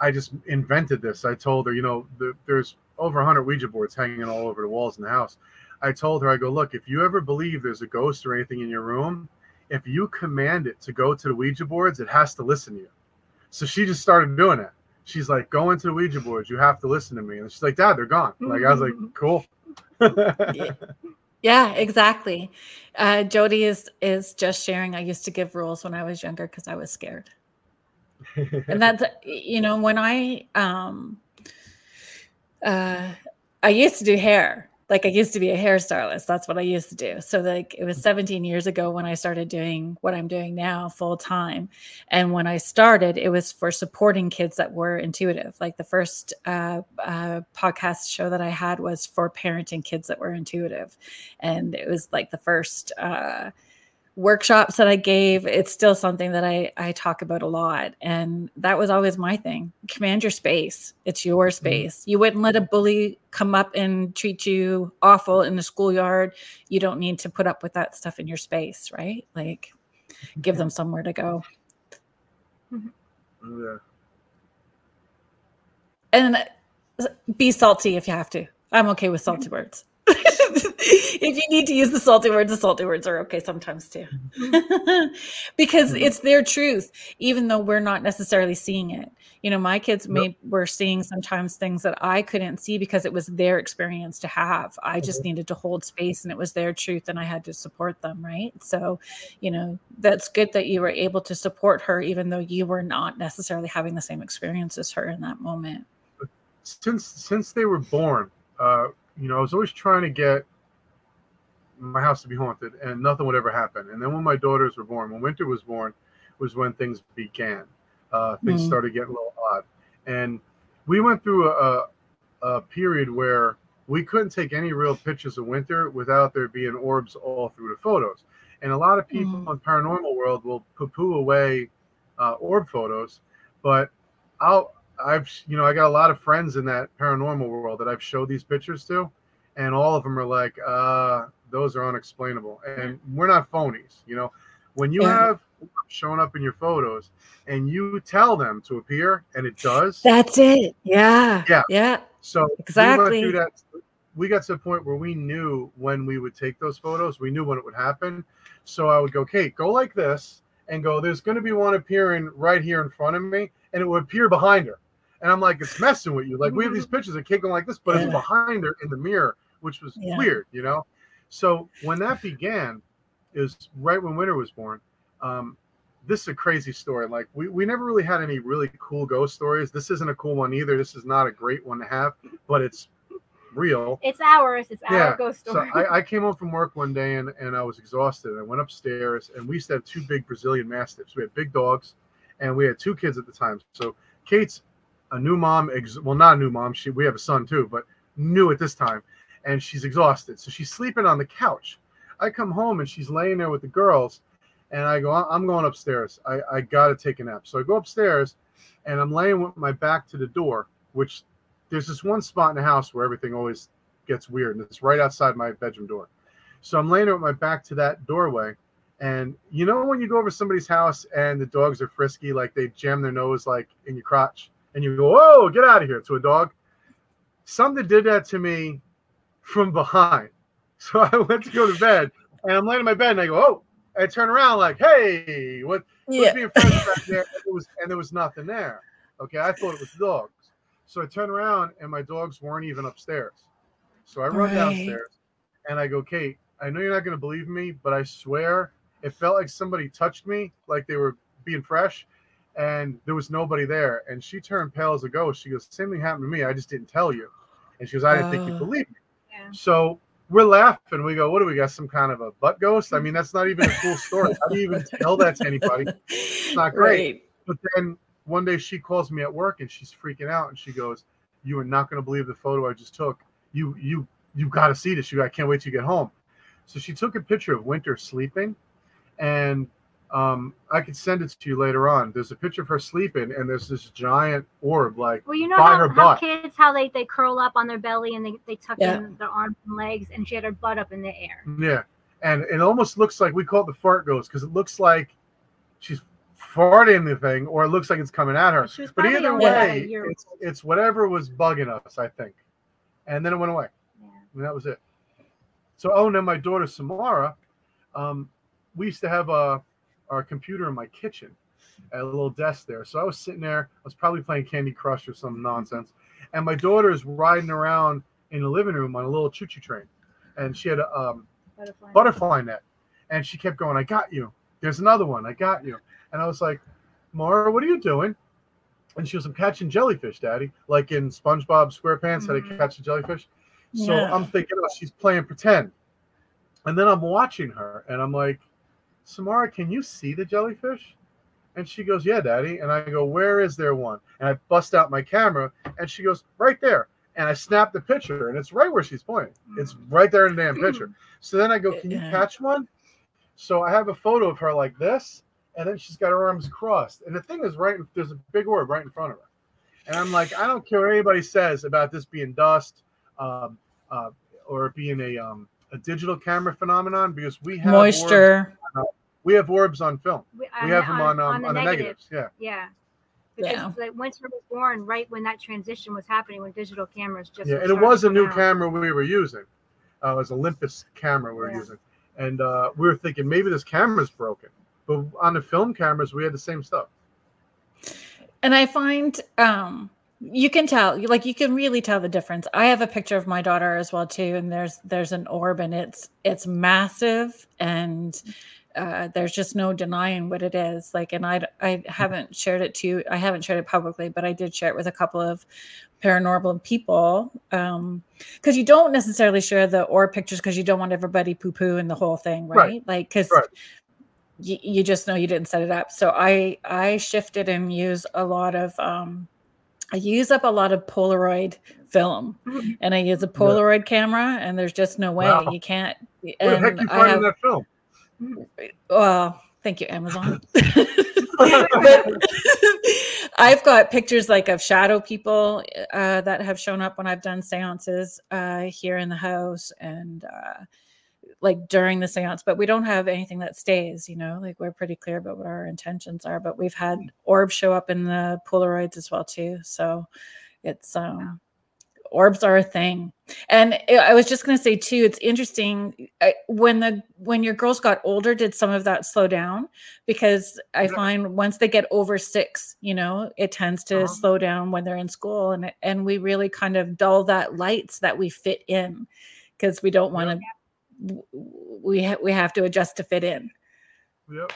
I just invented this. I told her, you know, the, there's over 100 Ouija boards hanging all over the walls in the house. I told her, I go, look, if you ever believe there's a ghost or anything in your room, if you command it to go to the Ouija boards, it has to listen to you. So she just started doing it. She's like, go into the Ouija boards. You have to listen to me. And she's like, Dad, they're gone. Like I was like, cool. yeah. yeah, exactly. Uh, Jody is is just sharing. I used to give rules when I was younger because I was scared. and that's you know when I um uh I used to do hair like I used to be a hairstylist. That's what I used to do. So like it was 17 years ago when I started doing what I'm doing now full time. And when I started, it was for supporting kids that were intuitive. Like the first uh, uh, podcast show that I had was for parenting kids that were intuitive, and it was like the first. Uh, workshops that I gave, it's still something that I, I talk about a lot. And that was always my thing. Command your space. It's your mm-hmm. space. You wouldn't let a bully come up and treat you awful in the schoolyard. You don't need to put up with that stuff in your space, right? Like give them somewhere to go. Mm-hmm. Yeah. And be salty if you have to. I'm okay with salty words. if you need to use the salty words, the salty words are okay sometimes too. because mm-hmm. it's their truth, even though we're not necessarily seeing it. You know, my kids may were seeing sometimes things that I couldn't see because it was their experience to have. I just mm-hmm. needed to hold space and it was their truth and I had to support them, right? So, you know, that's good that you were able to support her even though you were not necessarily having the same experience as her in that moment. Since since they were born, uh, you know, I was always trying to get my house to be haunted, and nothing would ever happen. And then when my daughters were born, when Winter was born, was when things began. Uh, things mm started getting a little odd, and we went through a, a, period where we couldn't take any real pictures of Winter without there being orbs all through the photos. And a lot of people mm in paranormal world will poo-poo away uh, orb photos, but I'll I've you know I got a lot of friends in that paranormal world that I've showed these pictures to, and all of them are like, uh, those are unexplainable, and we're not phonies. You know, when you yeah. have shown up in your photos and you tell them to appear and it does, that's it. Yeah, yeah, yeah. So exactly. We, that, we got to the point where we knew when we would take those photos. We knew when it would happen. So I would go, Kate, go like this and go. There's going to be one appearing right here in front of me, and it would appear behind her. And I'm like, it's messing with you. Like we have these mm-hmm. pictures of Kate going like this, but yeah. it's behind her in the mirror, which was yeah. weird, you know. So when that began, is right when Winter was born. Um, this is a crazy story. Like we, we never really had any really cool ghost stories. This isn't a cool one either. This is not a great one to have, but it's real. It's ours. It's yeah. our ghost story. So I, I, came home from work one day and, and I was exhausted. I went upstairs and we used to have two big Brazilian mastiffs. We had big dogs and we had two kids at the time. So Kate's a new mom, ex- well, not a new mom. She we have a son too, but new at this time, and she's exhausted. So she's sleeping on the couch. I come home and she's laying there with the girls, and I go, I'm going upstairs. I, I got to take a nap. So I go upstairs, and I'm laying with my back to the door, which there's this one spot in the house where everything always gets weird, and it's right outside my bedroom door. So I'm laying with my back to that doorway. And you know when you go over somebody's house and the dogs are frisky, like they jam their nose like in your crotch and you go, "Whoa, get out of here!" to a dog. Something did that to me from behind. So I went to go to bed, and I'm laying in my bed, and I go, "Oh!" I turn around like, "Hey, what? Yeah. being friends back there?" And, it was, and there was nothing there. Okay, I thought it was dogs. So I turn around, and my dogs weren't even upstairs. So I run right. downstairs, and I go, "Kate, I know you're not going to believe me, but I swear it felt like somebody touched me, like they were being fresh, and there was nobody there. And she turned pale as a ghost. She goes, "Same thing happened to me. I just didn't tell you." And she goes, "I didn't uh, think you'd believe me." So we're laughing. We go, "What do we got? Some kind of a butt ghost?" I mean, that's not even a cool story. How do you even tell that to anybody? It's not great. Right. But then one day she calls me at work and she's freaking out and she goes, "You are not going to believe the photo I just took. You you you got to see this. You I can't wait to get home." So she took a picture of Winter sleeping, and um, I could send it to you later on. There's a picture of her sleeping, and there's this giant orb like well, you know how, how kids how they they curl up on their belly and they, they tuck yeah. in their arms and legs, and she had her butt up in the air. Yeah, and it almost looks like we call it the fart ghost because it looks like she's farting the thing, or it looks like it's coming at her. But either way, it's, it's whatever was bugging us, I think. And then it went away, yeah. and that was it. So, oh, now my daughter Samara, um, we used to have a our computer in my kitchen at a little desk there. So I was sitting there. I was probably playing Candy Crush or some nonsense, and my daughter is riding around in the living room on a little choo-choo train, and she had a um, butterfly. butterfly net, and she kept going, "I got you. There's another one. I got you." And I was like, "Mara, what are you doing?" And she goes, "I'm catching jellyfish, Daddy, like in SpongeBob SquarePants, mm-hmm. how they mm-hmm. catch a jellyfish." So yeah. I'm thinking, oh, she's playing pretend. And then I'm watching her, and I'm like, Samara, can you see the jellyfish? And she goes, Yeah, Daddy. And I go, Where is there one? And I bust out my camera, and she goes, Right there. And I snap the picture, and it's right where she's pointing. It's mm. right there in the damn picture. So then I go, Can you catch one? So I have a photo of her like this, and then she's got her arms crossed. And the thing is, right, there's a big orb right in front of her. And I'm like, I don't care what anybody says about this being dust um, uh, or being a um, a digital camera phenomenon because we have moisture. Orbs, we have orbs on film. We, we have them on, um, on, the, on the negatives. negatives. Yeah. Yeah. Because yeah. like Winter was born right when that transition was happening when digital cameras just yeah, and it was a new out. camera we were using. Uh, it was Olympus camera we were yeah. using, and uh, we were thinking maybe this camera's broken. But on the film cameras, we had the same stuff. And I find um, you can tell, like you can really tell the difference. I have a picture of my daughter as well too, and there's there's an orb, and it's it's massive, and uh, there's just no denying what it is. Like, and I I haven't shared it to you I haven't shared it publicly, but I did share it with a couple of paranormal people um because you don't necessarily share the or pictures because you don't want everybody poo poo and the whole thing right, right. like because right you, you just know you didn't set it up. So I I shifted and use a lot of um I use up a lot of Polaroid film mm-hmm. and I use a Polaroid yeah. camera and there's just no way wow. you can't and Where the heck you have, that film? Well, thank you, Amazon. but I've got pictures like of shadow people uh, that have shown up when I've done seances uh, here in the house and uh, like during the seance, but we don't have anything that stays, you know, like we're pretty clear about what our intentions are. But we've had mm. orbs show up in the Polaroids as well, too. So it's um orbs are a thing. And I was just going to say too, it's interesting when the when your girls got older, did some of that slow down? Because I find once they get over six, you know, it tends to uh-huh. slow down when they're in school, and and we really kind of dull that lights that we fit in because we don't want to we ha- we have to adjust to fit in. Yep.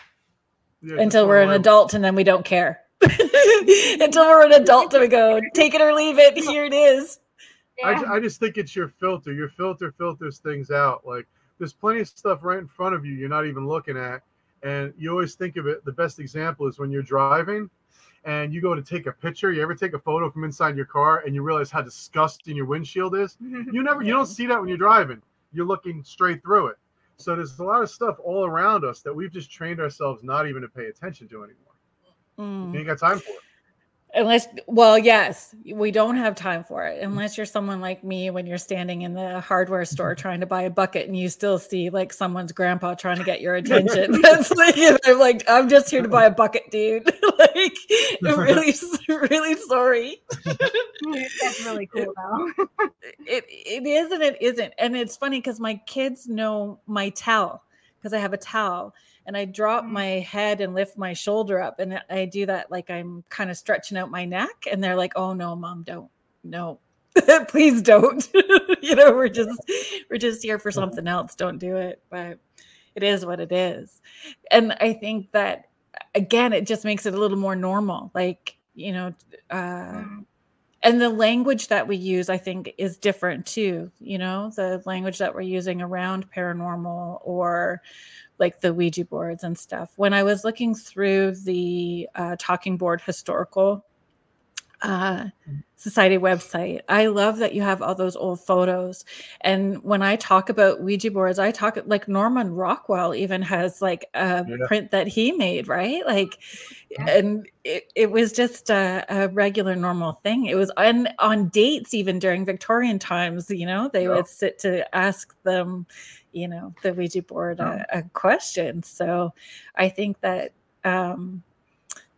Yeah, Until we're an adult and then we don't care. Until we're an adult and we go, take it or leave it. Here it is. Yeah. I, I just think it's your filter. Your filter filters things out. Like there's plenty of stuff right in front of you you're not even looking at. And you always think of it. The best example is when you're driving and you go to take a picture. You ever take a photo from inside your car and you realize how disgusting your windshield is? You never, you don't see that when you're driving you're looking straight through it. So there's a lot of stuff all around us that we've just trained ourselves not even to pay attention to anymore. Mm. You ain't got time for it. Unless, well, yes, we don't have time for it. Unless you're someone like me when you're standing in the hardware store trying to buy a bucket and you still see like someone's grandpa trying to get your attention. That's like, I'm like, I'm just here to buy a bucket, dude. like, I'm really, really sorry. That's really cool, though. it, it is and it isn't. And it's funny because my kids know my towel because I have a towel and I drop mm. my head and lift my shoulder up. And I do that like I'm kind of stretching out my neck. And they're like, oh no, mom, don't. No, please don't. you know, we're just we're just here for something else. Don't do it. But it is what it is. And I think that again, it just makes it a little more normal. Like, you know, uh mm. And the language that we use i think is different too you know the language that we're using around paranormal or like the Ouija boards and stuff. When I was looking through the uh, Talking Board historical uh, society website, I love that you have all those old photos. And when I talk about Ouija boards, I talk like Norman Rockwell even has like a yeah. print that he made, right? Like, yeah. and it, it was just a, a, regular normal thing. It was on on dates even during Victorian times. You know, they yeah. would sit to ask them you know the ouija board a, a question so i think that um,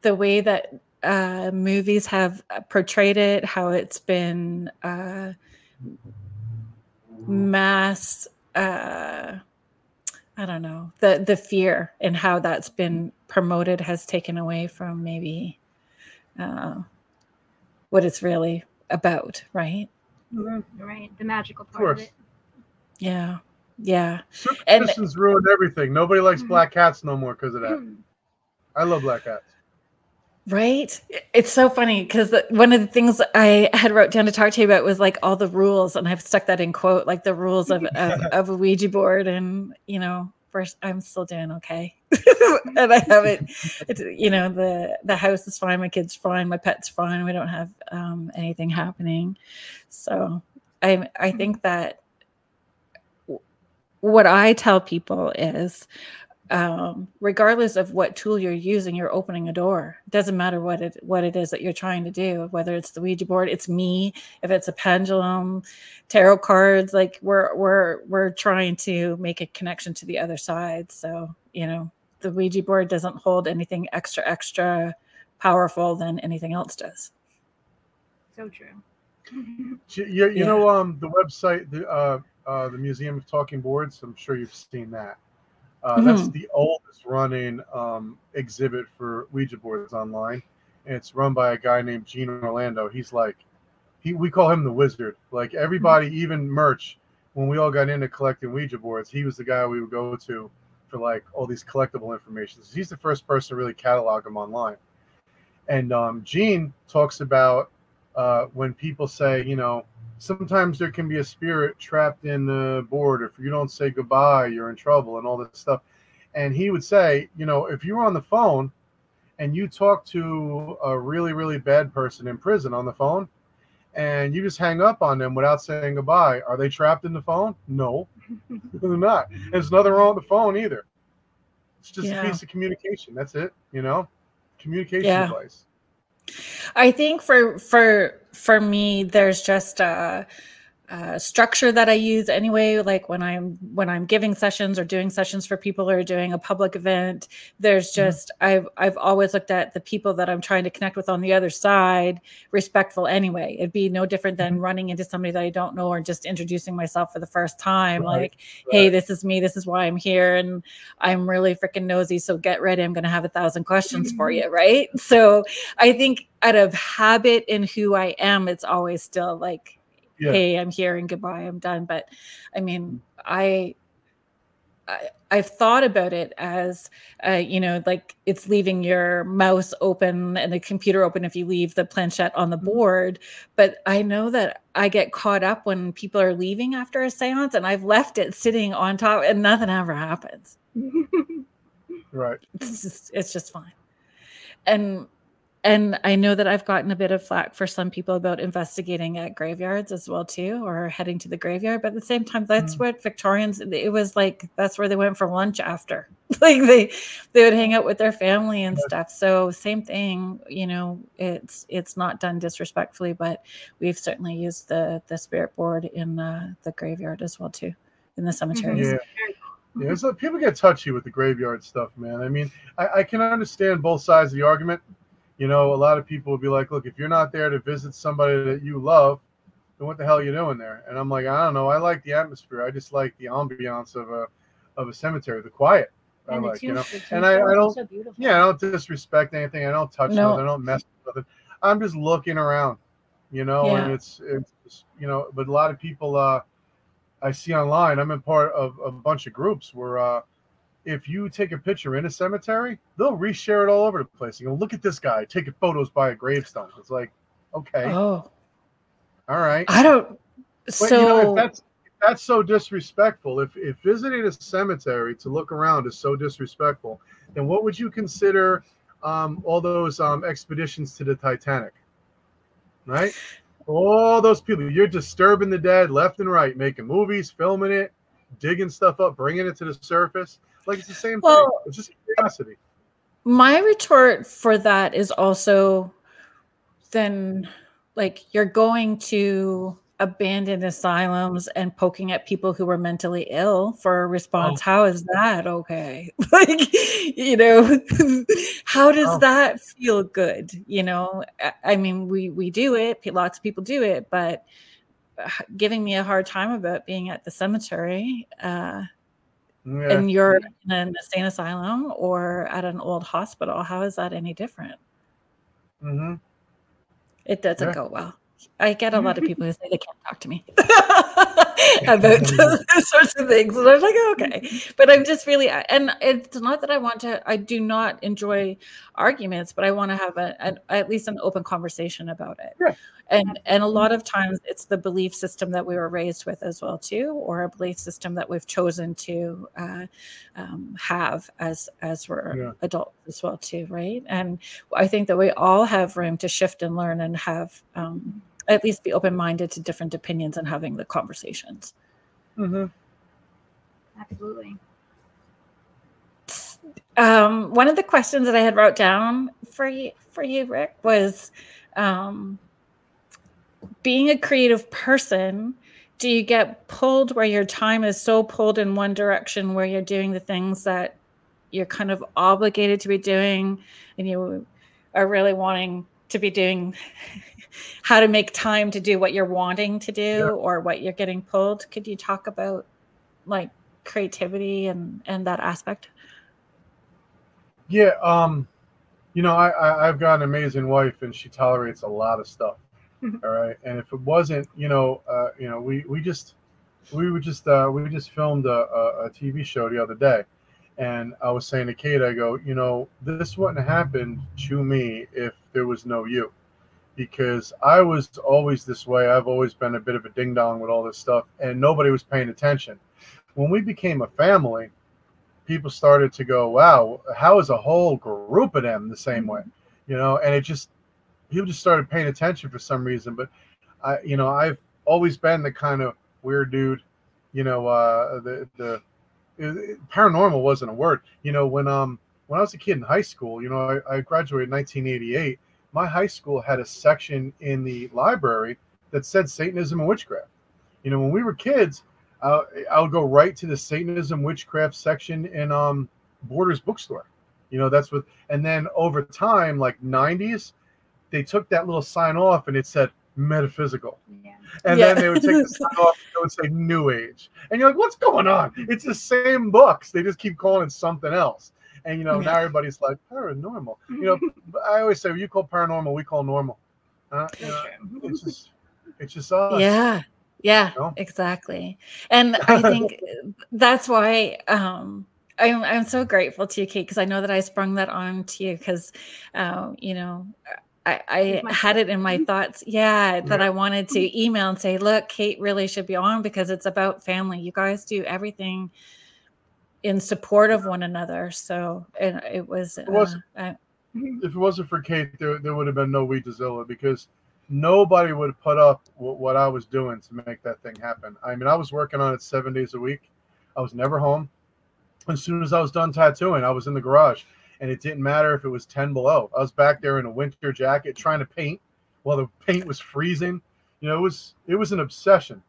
the way that uh, movies have uh, portrayed it how it's been uh, mass uh, i don't know the the fear and how that's been promoted has taken away from maybe uh, what it's really about right mm-hmm. right the magical part of, of it yeah yeah. Superstitions and, ruined everything. Nobody likes mm-hmm. black cats no more because of that. Mm-hmm. I love black cats. Right. It's so funny because one of the things I had wrote down to talk to you about was like all the rules, and I've stuck that in quote, like the rules of, of, of a Ouija board. And, you know, first I'm still doing okay. and I haven't, you know, the, the house is fine. My kid's fine. My pet's fine. We don't have um, anything happening. So I, I think that what I tell people is um, regardless of what tool you're using, you're opening a door. It doesn't matter what it what it is that you're trying to do, whether it's the Ouija board, it's me, if it's a pendulum, tarot cards, like we're we're we're trying to make a connection to the other side. So, you know, the Ouija board doesn't hold anything extra extra powerful than anything else does. So true. you, you yeah. know um the website the uh uh, the Museum of Talking Boards. I'm sure you've seen that. Uh, mm-hmm. That's the oldest running um, exhibit for Ouija boards online. And it's run by a guy named Gene Orlando. He's like, he we call him the wizard. Like everybody, mm-hmm. even Murch, when we all got into collecting Ouija boards, he was the guy we would go to for like all these collectible information. He's the first person to really catalog them online. And um, Gene talks about uh, when people say, you know, sometimes there can be a spirit trapped in the board. If you don't say goodbye, you're in trouble, and all this stuff. And he would say, you know, if you were on the phone and you talk to a really, really bad person in prison on the phone, and you just hang up on them without saying goodbye, are they trapped in the phone? No, they're not. There's nothing wrong with the phone either. It's just yeah. a piece of communication. That's it. You know, communication yeah. device. I think for for for me, there's just a, a, structure that I use anyway. Like when I'm when I'm giving sessions or doing sessions for people or doing a public event, there's mm-hmm. just mm-hmm. I've I've always looked at the people that I'm trying to connect with on the other side respectful anyway. It'd be no different than mm-hmm. running into somebody that I don't know or just introducing myself for the first time. Right. Like, right. hey, this is me. This is why I'm here, and I'm really freaking nosy. So get ready. I'm going to have a thousand questions for you, right? So I think out of habit in who I am, it's always still like, yeah. hey, I'm here and goodbye, I'm done. But I mean, I, I I've thought about it as, uh, you know, like it's leaving your mouse open and the computer open if you leave the planchette on the mm-hmm. board. But I know that I get caught up when people are leaving after a seance and I've left it sitting on top and nothing ever happens. right. It's just, it's just fine. And and I know that I've gotten a bit of flack for some people about investigating at graveyards as well too, or heading to the graveyard. But at the same time, that's mm. what Victorians. It was like that's where they went for lunch after. like they they would hang out with their family and stuff. So same thing. You know, it's it's not done disrespectfully, but we've certainly used the the spirit board in the the graveyard as well too, in the mm-hmm. cemeteries. Yeah. Yeah, mm-hmm. so people get touchy with the graveyard stuff, man. I mean, I, I can understand both sides of the argument you know, a lot of people would be like, look, if you're not there to visit somebody that you love, then what the hell are you doing there? And I'm like, I don't know. I like the atmosphere. I just like the ambiance of a of a cemetery, the quiet. And I like, you know, and I, I don't, so yeah, I don't disrespect anything. I don't touch no. nothing. I don't mess with it. I'm just looking around, you know, yeah. and it's, it's, you know, but a lot of people, uh, I see online, I'm in part of, of a bunch of groups where, uh, if you take a picture in a cemetery, they'll reshare it all over the place. You go, look at this guy taking photos by a gravestone. It's like, okay, oh, all right. I don't. But, so you know, if that's if that's so disrespectful. If if visiting a cemetery to look around is so disrespectful, then what would you consider um, all those um, expeditions to the Titanic? Right, all those people. You're disturbing the dead left and right, making movies, filming it, digging stuff up, bringing it to the surface like it's the same well, thing. It's just curiosity. My retort for that is also then like you're going to abandoned asylums and poking at people who were mentally ill for a response. Oh. How is that okay? like, you know, how does oh. that feel good? You know, I mean, we we do it. Lots of people do it, but uh, giving me a hard time about being at the cemetery. Uh, yeah. and you're in an insane asylum or at an old hospital, how is that any different? Mm-hmm. It doesn't yeah. go well. I get a lot of people who say they can't talk to me about those sorts of things. And I'm like, okay. But I'm just really, and it's not that I want to, I do not enjoy arguments, but I want to have a, at least an open conversation about it. And, and a lot of times it's the belief system that we were raised with as well too, or a belief system that we've chosen to uh, um, have as as we're yeah. adults as well too, right? And I think that we all have room to shift and learn and have um, at least be open minded to different opinions and having the conversations. Mm-hmm. Absolutely. Um, one of the questions that I had wrote down for you, for you, Rick, was um, being a creative person. Do you get pulled where your time is so pulled in one direction, where you're doing the things that you're kind of obligated to be doing, and you are really wanting to be doing how to make time to do what you're wanting to do yeah. or what you're getting pulled could you talk about like creativity and and that aspect yeah um you know i, I i've got an amazing wife and she tolerates a lot of stuff all right and if it wasn't you know uh you know we we just we were just uh we just filmed a, a, a tv show the other day and I was saying to Kate, I go, you know, this wouldn't have happened to me if there was no you because I was always this way. I've always been a bit of a ding dong with all this stuff, and nobody was paying attention. When we became a family, people started to go, "Wow, how is a whole group of them the same way?" You know, and it just people just started paying attention for some reason. But I, you know, I've always been the kind of weird dude. You know, uh, the the it, paranormal wasn't a word. You know, when um when I was a kid in high school, you know, I, I graduated in 1988 my high school had a section in the library that said Satanism and witchcraft. You know, when we were kids, uh, I would go right to the Satanism witchcraft section in um, Borders bookstore. You know, that's what. And then over time, like '90s, they took that little sign off and it said metaphysical. Yeah. And yeah. then they would take the sign off and it would say New Age. And you're like, what's going on? It's the same books. They just keep calling it something else. And you know, now everybody's like paranormal. You know, I always say you call paranormal, we call normal. Uh, you know, it's just it's just us. Yeah. Yeah, you know? exactly. And I think that's why um I'm I'm so grateful to you, Kate, because I know that I sprung that on to you because um, you know, I, I had it in my thoughts, yeah, that I wanted to email and say, look, Kate really should be on because it's about family. You guys do everything in support of one another. So it, it was. It was uh, if it wasn't for Kate, there, there would have been no Ouijazilla because nobody would have put up what, what I was doing to make that thing happen. I mean, I was working on it seven days a week. I was never home. As soon as I was done tattooing, I was in the garage, and it didn't matter if it was 10 below. I was back there in a winter jacket trying to paint while the paint was freezing. You know, it was it was an obsession.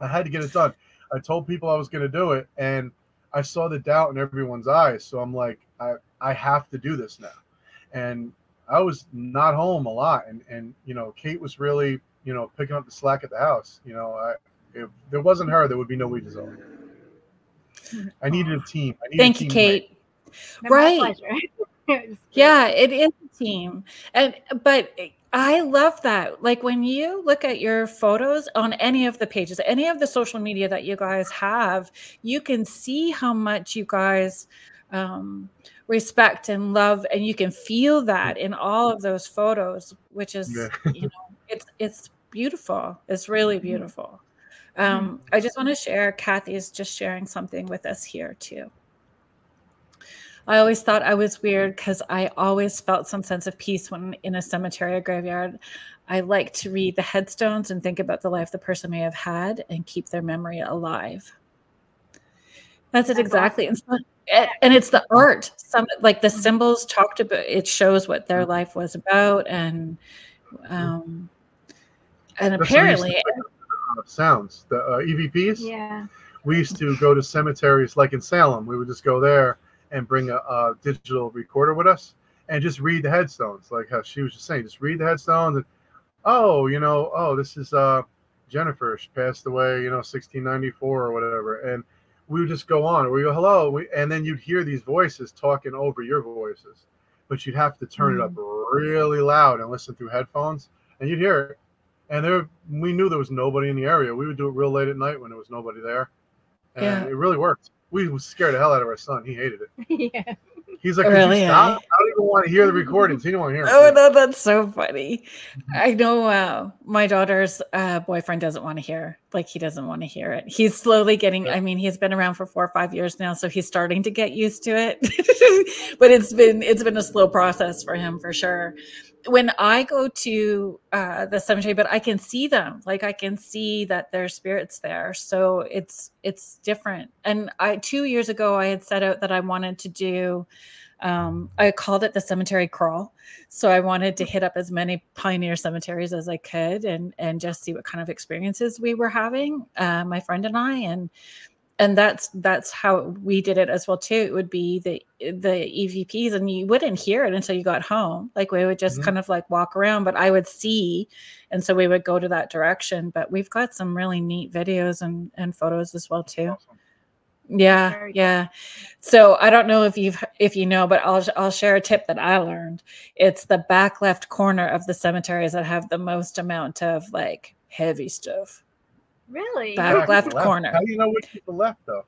I had to get it done. I told people I was going to do it, and I saw the doubt in everyone's eyes. So I'm like, I, I have to do this now. And I was not home a lot. And, and, you know, Kate was really, you know, picking up the slack at the house. You know, I, if there wasn't her, there would be no Ouijazilla. I needed a team. Needed Thank a team you, Kate. Right. yeah, it is a team. And, but I love that. Like when you look at your photos on any of the pages, any of the social media that you guys have, you can see how much you guys um, respect and love, and you can feel that in all of those photos, which is, yeah. you know, it's it's beautiful. It's really mm-hmm. beautiful. Um, I just want to share. Kathy is just sharing something with us here too. I always thought I was weird because I always felt some sense of peace when in a cemetery or graveyard. I like to read the headstones and think about the life the person may have had and keep their memory alive. That's it exactly. And and it's the art. Some like the mm-hmm. symbols talked about it shows what their life was about and um and apparently sounds the uh, EVPs. Yeah. We used to go to cemeteries like in Salem. We would just go there and bring a, a, digital recorder with us and just read the headstones, like how she was just saying, just read the headstones and oh, you know, oh, this is uh Jennifer. She passed away, you know, 1694 or whatever, and we would just go on. We go hello, we, and then you'd hear these voices talking over your voices, but you'd have to turn mm. it up mm. really loud and listen through headphones, and you'd hear it. And there, we knew there was nobody in the area. We would do it real late at night when there was nobody there, and yeah. it really worked we scared the hell out of our son. He hated it. yeah. He's like, really? stop? I don't even want to hear the recordings. He don't want to hear. Oh, no, that's so funny. I know uh, my daughter's uh, boyfriend doesn't want to hear. Like he doesn't want to hear it. He's slowly getting. I mean, he's been around for four or five years now, so he's starting to get used to it. but it's been it's been a slow process for him for sure when I go to uh, the cemetery, but I can see them, like I can see that there's spirits there. So it's it's different. And I two years ago I had set out that I wanted to do. Um, I called it the cemetery crawl. So I wanted to hit up as many pioneer cemeteries as I could and and just see what kind of experiences we were having, uh, my friend and I. And and that's that's how we did it as well too. It would be the the evps and you wouldn't hear it until you got home. Like we would just mm-hmm. kind of like walk around but i would see and so we would go to that direction. But we've got some really neat videos and and photos as well too. Awesome. yeah yeah. so i don't know if you've if you know but i'll i'll share a tip that i learned. It's the back left corner of the cemeteries that have the most amount of like heavy stuff Really? Back left, left, corner. How do you know which is the left though?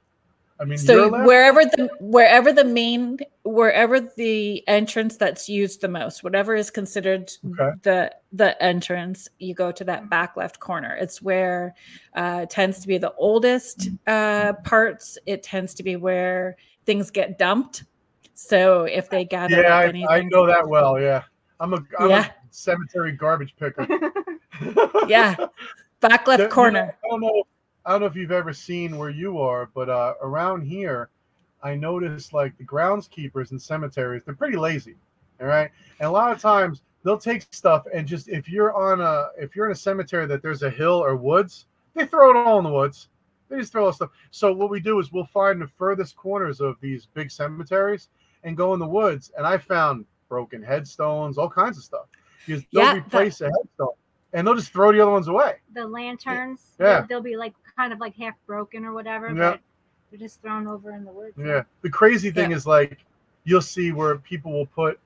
I mean, so wherever the wherever the main wherever the entrance that's used the most, whatever is considered okay. the the entrance, you go to that back left corner. It's where uh, tends to be the oldest uh, parts. It tends to be where things get dumped. So if they gather, yeah, I, I, know that well. Yeah, I'm a I'm yeah. a cemetery garbage picker. yeah, back left there, corner. You know, I don't know. I don't know if you've ever seen where you are, but uh, around here, I noticed like the groundskeepers in cemeteries, they're pretty lazy. All right. And a lot of times they'll take stuff and just if you're on a if you're in a cemetery that there's a hill or woods, they throw it all in the woods. They just throw all stuff. So what we do is we'll find the furthest corners of these big cemeteries and go in the woods. And I found broken headstones, all kinds of stuff. Because they'll yeah, replace that, a headstone and they'll just throw the other ones away. The lanterns, yeah, they'll, be like kind of like half broken or whatever. Yeah. But they're just thrown over in the woods. Yeah. The crazy thing yeah. is like you'll see where people will put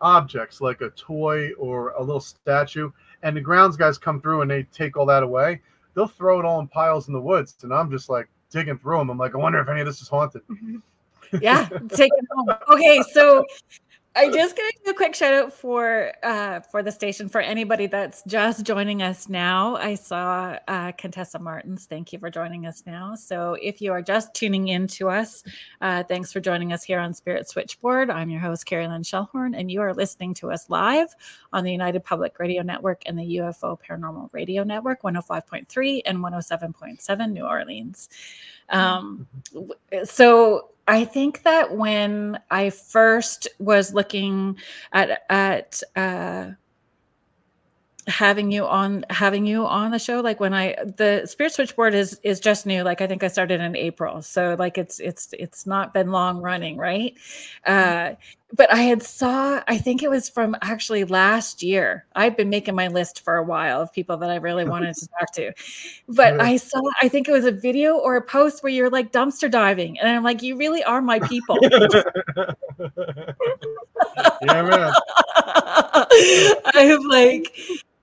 objects like a toy or a little statue, and the grounds guys come through and they take all that away. They'll throw it all in piles in the woods, and I'm just like digging through them. I'm like, I wonder if any of this is haunted. Mm-hmm. yeah, take it home. Okay, so I just gonna do a quick shout out for uh, for the station for anybody that's just joining us now. I saw uh, Contessa Martins. Thank you for joining us now. So if you are just tuning in to us, uh, thanks for joining us here on Spirit Switchboard. I'm your host Kerrilynn Shellhorn, and you are listening to us live on the United Public Radio Network and the UFO Paranormal Radio Network, 105.3 and 107.7 New Orleans. Um, so I think that when I first was looking at at uh, having you on having you on the show like when i the spirit switchboard is is just new. Like i think i started in april. So like it's it's it's not been long running right? Uh but i had saw i think it was from actually last year i've been making my list for a while of people that i really wanted to talk to but i saw i think it was a video or a post where you're like dumpster diving and i'm like you really are my people yeah man i'm like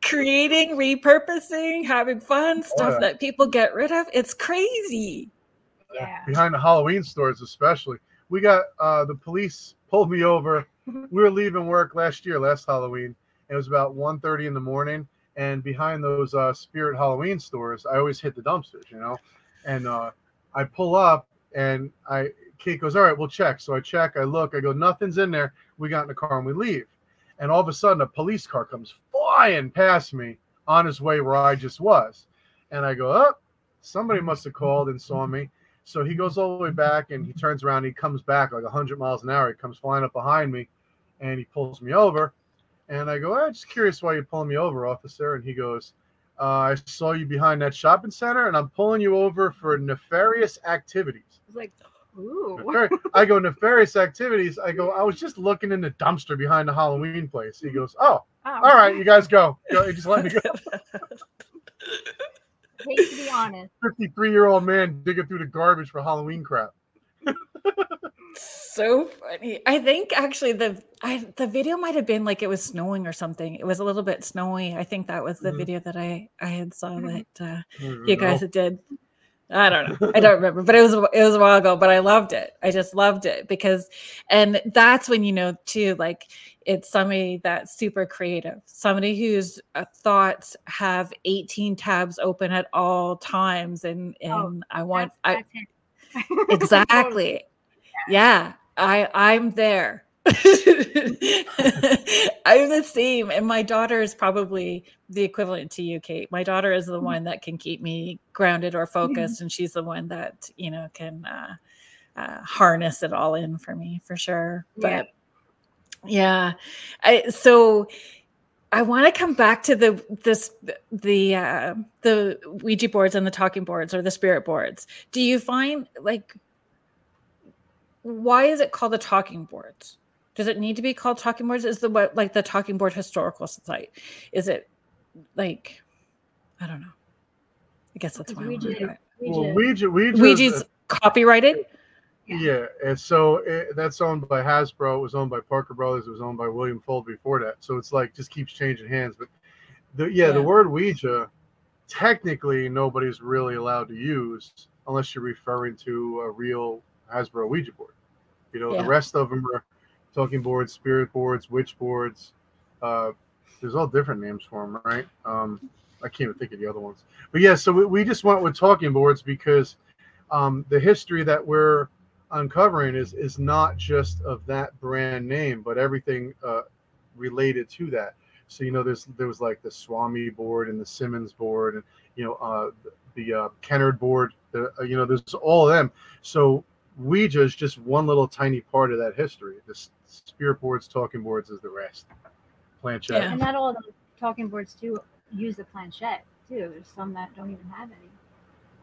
creating, repurposing, having fun, stuff yeah. that people get rid of. It's crazy. Yeah. Behind the Halloween stores, especially. We got uh, the police pulled me over. we were leaving work last year, last Halloween. It was about 1.30 in the morning. And behind those uh, Spirit Halloween stores, I always hit the dumpsters, you know. And uh, I pull up, and I Kate goes, "All right, we'll check." So I check, I look, I go, "Nothing's in there." We got in the car and we leave and all of a sudden a police car comes flying past me on his way where I just was. And I go, oh, somebody must have called and saw me. So he goes all the way back and he turns around. he comes back like 100 miles an hour. He comes flying up behind me and he pulls me over. And I go, I'm just curious why you're pulling me over, officer. And he goes, uh, I saw you behind that shopping center and I'm pulling you over for nefarious activities. Like, Ooh. I go nefarious activities. I go. I was just looking in the dumpster behind the Halloween place. He goes, "Oh, oh. all right, you guys go. go just let me go." Hate to be honest. Fifty-three-year-old man digging through the garbage for Halloween crap. so funny. I think actually the I the video might have been like it was snowing or something. It was a little bit snowy. I think that was the mm-hmm. video that I I had saw mm-hmm. that uh, you guys had did. I don't know. I don't remember, but it was it was a while ago. But I loved it. I just loved it because, and that's when you know too, like it's somebody that's super creative, somebody whose uh, thoughts have eighteen tabs open at all times, and and oh, I want that's, I that's exactly, yeah. I I'm there. I'm the same. And my daughter is probably the equivalent to you, Kate. My daughter is the mm-hmm. one that can keep me grounded or focused. And she's the one that, you know, can uh, uh, harness it all in for me for sure. But yeah, yeah. I, so I want to come back to the this the uh, the Ouija boards and the talking boards or the spirit boards. Do you find like why is it called the talking boards? Does it need to be called talking boards? Is the what like the talking board historical society? Is it like I don't know. I guess that's why Ouija, Ouija. Well, Ouija, Ouija Ouija's copyrighted. Yeah. yeah, and so it, that's owned by Hasbro. It was owned by Parker Brothers. It was owned by William Fuld before that. So it's like just keeps changing hands. But the yeah, yeah. the word Ouija, technically nobody's really allowed to use unless you're referring to a real Hasbro Ouija board. You know, yeah. the rest of them are talking boards, spirit boards, witch boards. Uh, there's all different names for them, right? Um, I can't even think of the other ones. But yeah, so we, we just went with talking boards because um, the history that we're uncovering is is not just of that brand name, but everything uh, related to that. So you know, there's there was like the Swami board and the Simmons board, and you know uh, the uh, Kennard board. The, uh, you know, there's all of them. So Ouija is just one little tiny part of that history. The spirit boards, talking boards is the rest. Planchette. Yeah. And not all the talking boards too use the planchette too. There's some that don't even have any.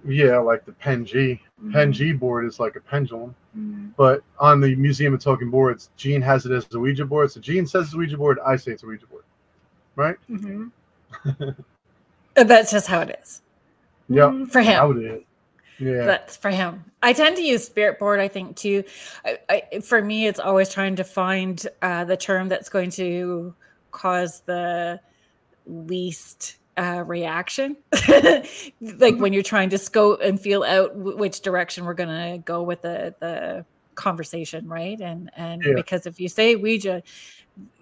Yeah, like the Pen G. Mm-hmm. Pen G board is like a pendulum. Mm-hmm. But on the Museum of Talking Boards, Gene has it as a Ouija board. So Gene says it's a Ouija board. I say it's a Ouija board. Right? Mm-hmm. That's just how it is. Yeah. For him. How it is. Yeah. That's for him. I tend to use spirit board, I think, too. I, I, for me, it's always trying to find uh, the term that's going to cause the least uh, reaction. like when you're trying to scope and feel out w- which direction we're going to go with the, the conversation, right? And, and yeah. because if you say Ouija,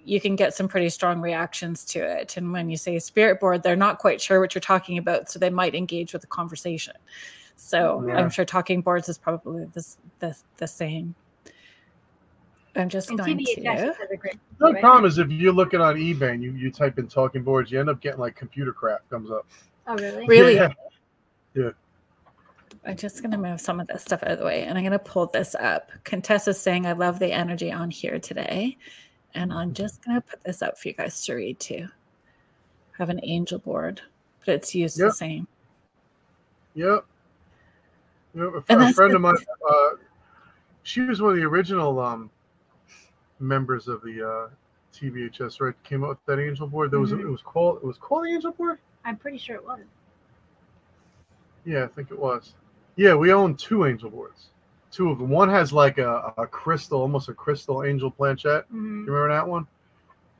you can get some pretty strong reactions to it. And when you say spirit board, they're not quite sure what you're talking about. So they might engage with the conversation. So yeah. I'm sure talking boards is probably the, the, the same. I'm just and going to. The problem is if you're looking on eBay and you, you type in talking boards, you end up getting like computer crap comes up. Oh, really? Really? Yeah. yeah. I'm just going to move some of this stuff out of the way and I'm going to pull this up. Contessa's saying, I love the energy on here today. And I'm just going to put this up for you guys to read too. I have an angel board, but it's used yep. the same. Yep. You know, a, a friend of mine, uh, she was one of the original um, members of the uh, TBHS, right? Came out with that angel board. There was mm-hmm. it was called it was called the angel board. I'm pretty sure it was. Yeah, I think it was. Yeah, we own two angel boards. Two of them. One has like a, a crystal, almost a crystal angel planchette. Mm-hmm. You remember that one?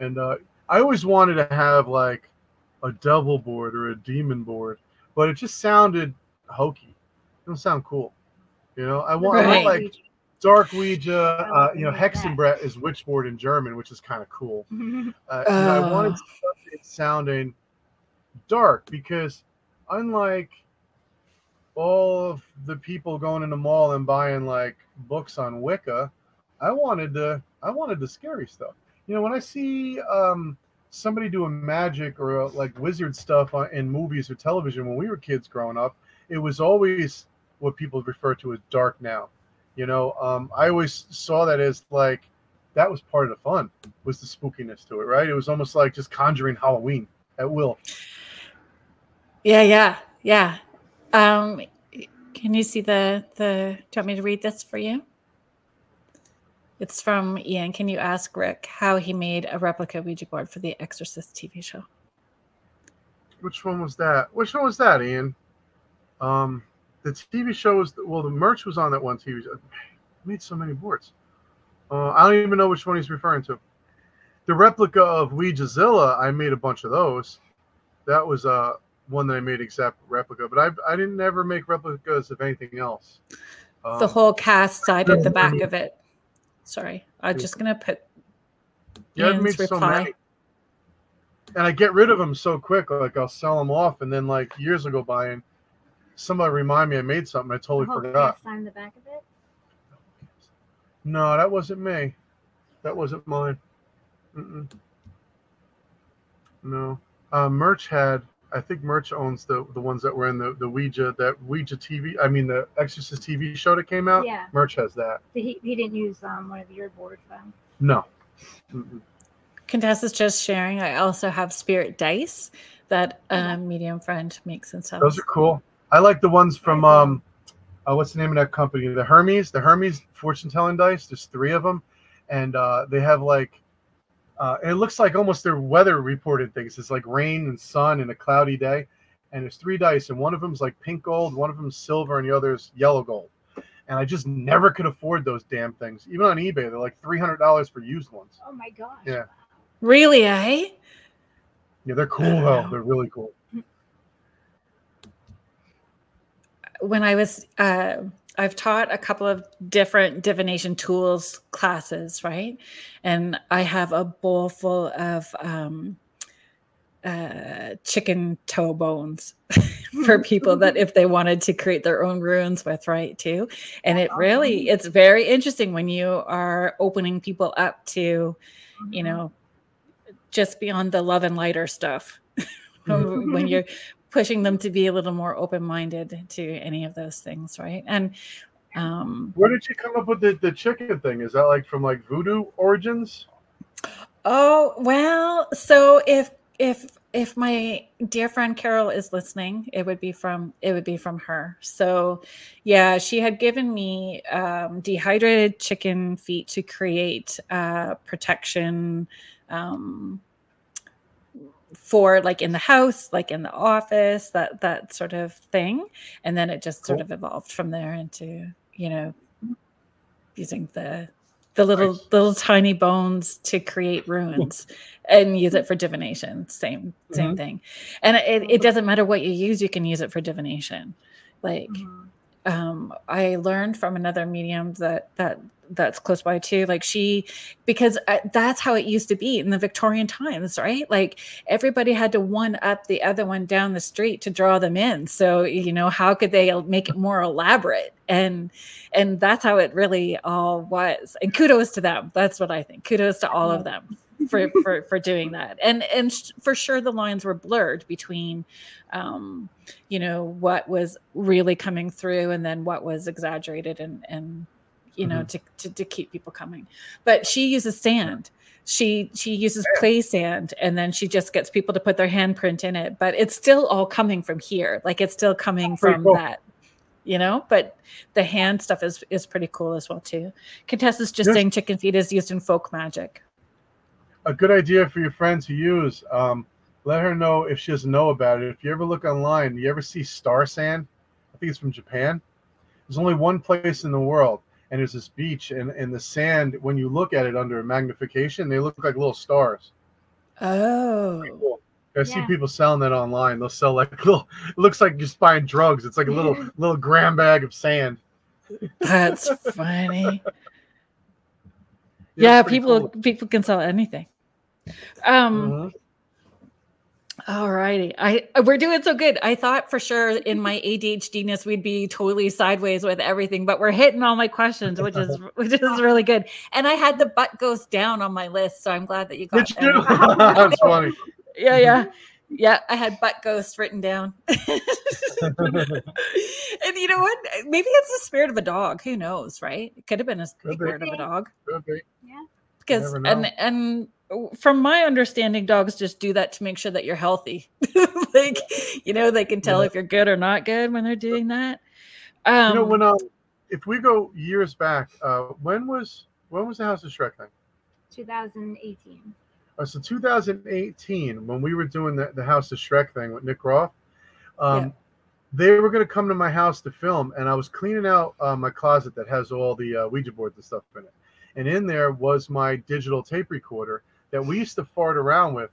And uh, I always wanted to have like a devil board or a demon board, but it just sounded hokey It don't sound cool. You know, I want, right. I want like Dark Ouija. Uh, you know, Hexenbrett is witchboard in German, which is kind of cool. Uh, uh. I wanted it sounding dark because, unlike all of the people going in the mall and buying like books on Wicca, I wanted the I wanted the scary stuff. You know, when I see um, somebody doing magic or uh, like wizard stuff in movies or television when we were kids growing up, it was always what people refer to as dark now. You know, um, I always saw that as like that was part of the fun was the spookiness to it, right? It was almost like just conjuring Halloween at will. Yeah, yeah, yeah. Um, can you see the the? Do you want me to read this for you? It's from Ian. Can you ask Rick how he made a replica Ouija board for the Exorcist TV show? Which one was that? Which one was that, Ian? Um, the TV show was Well, the Murch was on that one TV show. made so many boards. Uh, I don't even know which one he's referring to. The replica of Ouijazilla, I made a bunch of those. That was uh, one that I made exact replica, but I I didn't ever make replicas of anything else. Um, the whole cast side at the back of it. Sorry, I'm just gonna put. Yeah, Ian's reply. So many. And I get rid of them so quick. Like I'll sell them off, and then like years will go by, and somebody remind me I made something. I totally oh, forgot. Sign the back of it. No, that wasn't me. That wasn't mine. Mm-mm. No. Uh, Murch had. I think Murch owns the the ones that were in the the Ouija that Ouija TV. I mean the Exorcist TV show that came out. Yeah. Murch has that. he he didn't use um one of your boards then. No. Mm-mm. Contessa's just sharing. I also have spirit dice that a um, medium friend makes and stuff. Those are cool. I like the ones from um, uh, what's the name of that company? The Hermes, the Hermes fortune telling dice. There's three of them, and uh, they have like, uh, it looks like almost their weather reported things. It's like rain and sun and a cloudy day, and there's three dice, and one of them's like pink gold, one of them's silver, and the other's yellow gold. And I just never could afford those damn things. Even on eBay, they're like three hundred dollars for used ones. Oh my gosh! Yeah. Really, eh? Yeah, they're cool though. They're really cool. When I was, uh, I've taught a couple of different divination tools classes, right? And I have a bowl full of um, uh, chicken toe bones for people that if they wanted to create their own runes with, right? Too. And it really, it's very interesting when you are opening people up to, you mm-hmm. know, just beyond the love and lighter stuff when you're pushing them to be a little more open-minded to any of those things right? And um where did you come up with the, the chicken thing? Is that like from like voodoo origins? Oh well so if if if my dear friend Carol is listening, it would be from it would be from her. So, yeah, she had given me um, dehydrated chicken feet to create uh, protection um, for like in the house, like in the office, that that sort of thing, and then it just cool. sort of evolved from there into you know using the the little nice. little tiny bones to create runes and use it for divination same same mm-hmm. thing and it, it doesn't matter what you use you can use it for divination like mm-hmm. um, i learned from another medium that that that's close by too like she because uh, that's how it used to be in the victorian times right? Like everybody had to one up the other one down the street to draw them in. So you know how could they make it more elaborate? And and that's how it really all was. And kudos to them. That's what i think. Kudos to all of them for for for doing that. And and for sure the lines were blurred between um you know what was really coming through and then what was exaggerated and and you know, mm-hmm. to, to, to keep people coming. But she uses sand. She she uses play sand, and then she just gets people to put their handprint in it. But it's still all coming from here. Like it's still coming from cool. that you know but the hand stuff is is pretty cool as well too contessa's just yes. saying chicken feet is used in folk magic a good idea for your friends to use um, let her know if she doesn't know about it if you ever look online you ever see star sand i think it's from japan there's only one place in the world and there's this beach and, and the sand when you look at it under magnification they look like little stars oh cool. i yeah. see people selling that online they'll sell like little it looks like just buying drugs it's like a little little gram bag of sand that's funny yeah, yeah people cool. people can sell anything um uh-huh. All righty. I we're doing so good. I thought for sure in my ADHDness we'd be totally sideways with everything, but we're hitting all my questions, which is which is really good. And I had the butt goes down on my list, so I'm glad that you got Did that. You? That's funny. Yeah, yeah. Yeah, I had butt ghost written down. and you know what? Maybe it's the spirit of a dog. Who knows, right? It could have been a spirit of a dog. Could be. Yeah. Because and and from my understanding, dogs just do that to make sure that you're healthy. like, you know, they can tell yeah. if you're good or not good when they're doing that. Um, you know, when um, if we go years back, uh, when was when was the House of Schreck thing? 2018. Uh, so 2018, when we were doing the, the House of Schreck thing with Nick Roth, um, yeah. they were going to come to my house to film, and I was cleaning out uh, my closet that has all the uh, Ouija boards and stuff in it. And in there was my digital tape recorder that we used to fart around with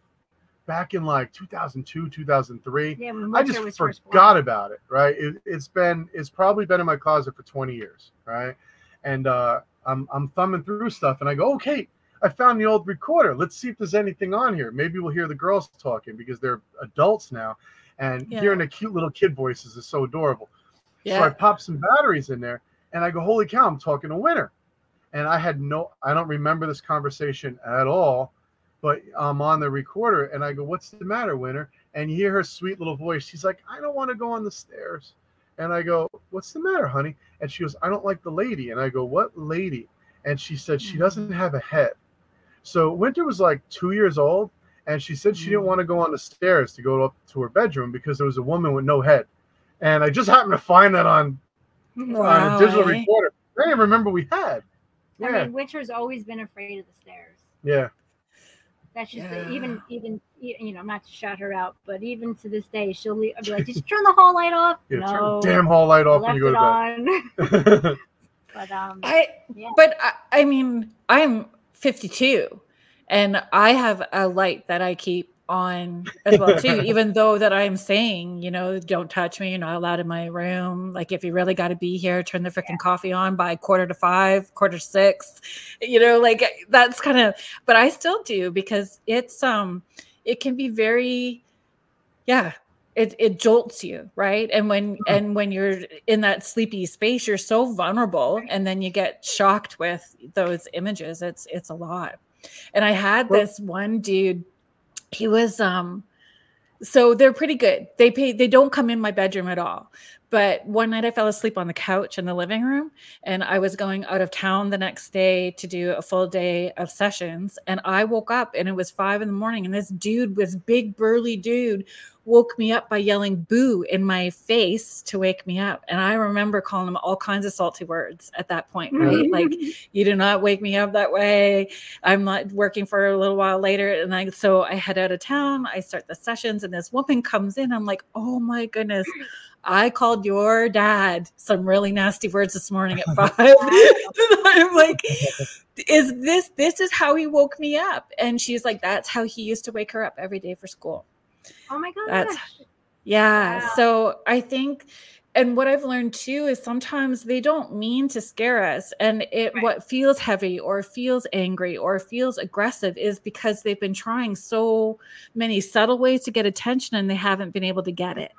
back in like 2002 2003 yeah, i just forgot about it right? It, has been it's probably been in my closet for 20 years right? And uh i'm i'm thumbing through stuff and i go okay i found the old recorder. Let's see if there's anything on here. Maybe we'll hear the girls talking because they're adults now and yeah. hearing the cute little kid voices is so adorable. Yeah. so i pop some batteries in there and i go holy cow i'm talking to winter and i had no i don't remember this conversation at all but I'm on the recorder and I go, What's the matter, Winter? And you hear her sweet little voice. She's like, I don't want to go on the stairs. And I go, What's the matter, honey? And she goes, I don't like the lady. And I go, What lady? And she said, She doesn't have a head. So Winter was like two years old, and she said she didn't mm. want to go on the stairs to go up to her bedroom because there was a woman with no head. And I just happened to find that on, wow, on a digital recorder. I didn't remember we had. Yeah. I mean, Winter's always been afraid of the stairs. Yeah. That's just yeah. even even you know not to shut her out, but even to this day she'll be like, "Did you turn the hall light off?" Yeah, no, turn damn hall light off when you go to bed. but um, I yeah. but I, I mean I'm 52, and I have a light that I keep on as well too even though that i'm saying you know don't touch me you're not allowed in my room like if you really got to be here turn the freaking yeah. coffee on by quarter to five quarter to six you know like that's kind of but i still do because it's um it can be very yeah it, it jolts you right and when mm-hmm. and when you're in that sleepy space you're so vulnerable and then you get shocked with those images it's it's a lot and i had this one dude he was um so they're pretty good. They pay they don't come in my bedroom at all. But one night I fell asleep on the couch in the living room and I was going out of town the next day to do a full day of sessions and I woke up and it was 5 in the morning and this dude was big burly dude woke me up by yelling boo in my face to wake me up. And I remember calling him all kinds of salty words at that point, right? Mm-hmm. Like, you do not wake me up that way. I'm not working for a little while later. And I, so I head out of town, I start the sessions, and this woman comes in. I'm like, oh my goodness. I called your dad some really nasty words this morning at five. I'm like, is this this is how he woke me up? And she's like, that's how he used to wake her up every day for school. Oh my god. That's yeah. Wow. So I think and what I've learned too is sometimes they don't mean to scare us. And it right. what feels heavy or feels angry or feels aggressive is because they've been trying so many subtle ways to get attention and they haven't been able to get it.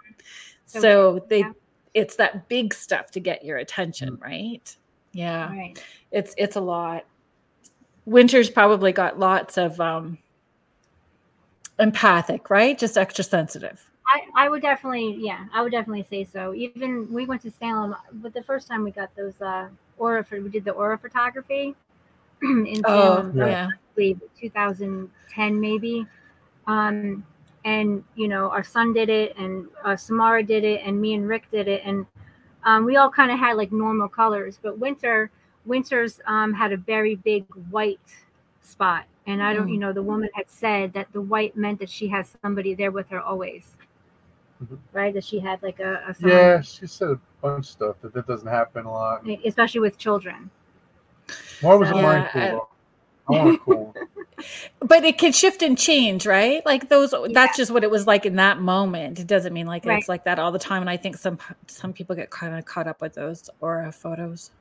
So, so they yeah. it's that big stuff to get your attention, mm. right? Yeah. Right. It's it's a lot. Winter's probably got lots of um empathic, right? Just extra sensitive. I, I would definitely, yeah, I would definitely say so. Even we went to Salem, but the first time we got those uh aura, for, we did the aura photography in oh, Salem, yeah. 2010 maybe. Um, and you know, our son did it, and uh, Samara did it, and me and Rick did it, and um, we all kind of had like normal colors. But Winter, Winter's um, had a very big white spot and I don't, mm. you know, the woman had said that the white meant that she has somebody there with her always. Mm-hmm. Right? That she had like a, a Yeah, she said a bunch of stuff that that doesn't happen a lot. Especially with children. Why was so, yeah, cool? I, I want cool. but it can shift and change, right? Like those yeah. that's just what it was like in that moment. It doesn't mean like right. it's like that all the time. And I think some some people get kind of caught up with those aura photos.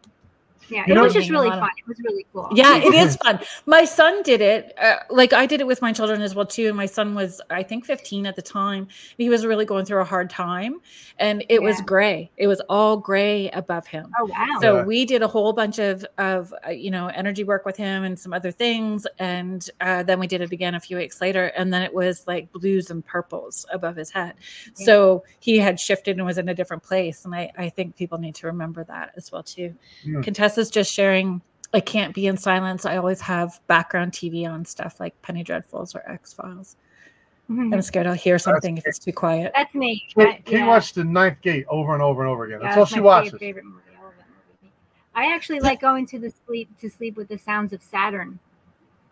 Yeah, you it was just really fun. It was really cool. Yeah, it is fun. My son did it. Uh, like I did it with my children as well too. And my son was, I think, 15 at the time. He was really going through a hard time, and it yeah. was gray. It was all gray above him. Oh wow! So yeah. we did a whole bunch of of uh, you know energy work with him and some other things, and uh, then we did it again a few weeks later, and then it was like blues and purples above his head. Yeah. So he had shifted and was in a different place, and I I think people need to remember that as well too. Contessa is just sharing I can't be in silence. I always have background TV on stuff like Penny Dreadfuls or X Files. Mm-hmm. I'm scared I'll hear something That's if it's too quiet. That's me. She, I, yeah. watched the Ninth Gate over and over and over again. Yeah, That's all she watches. Favorite movie. I actually like going to the sleep to sleep with the sounds of Saturn.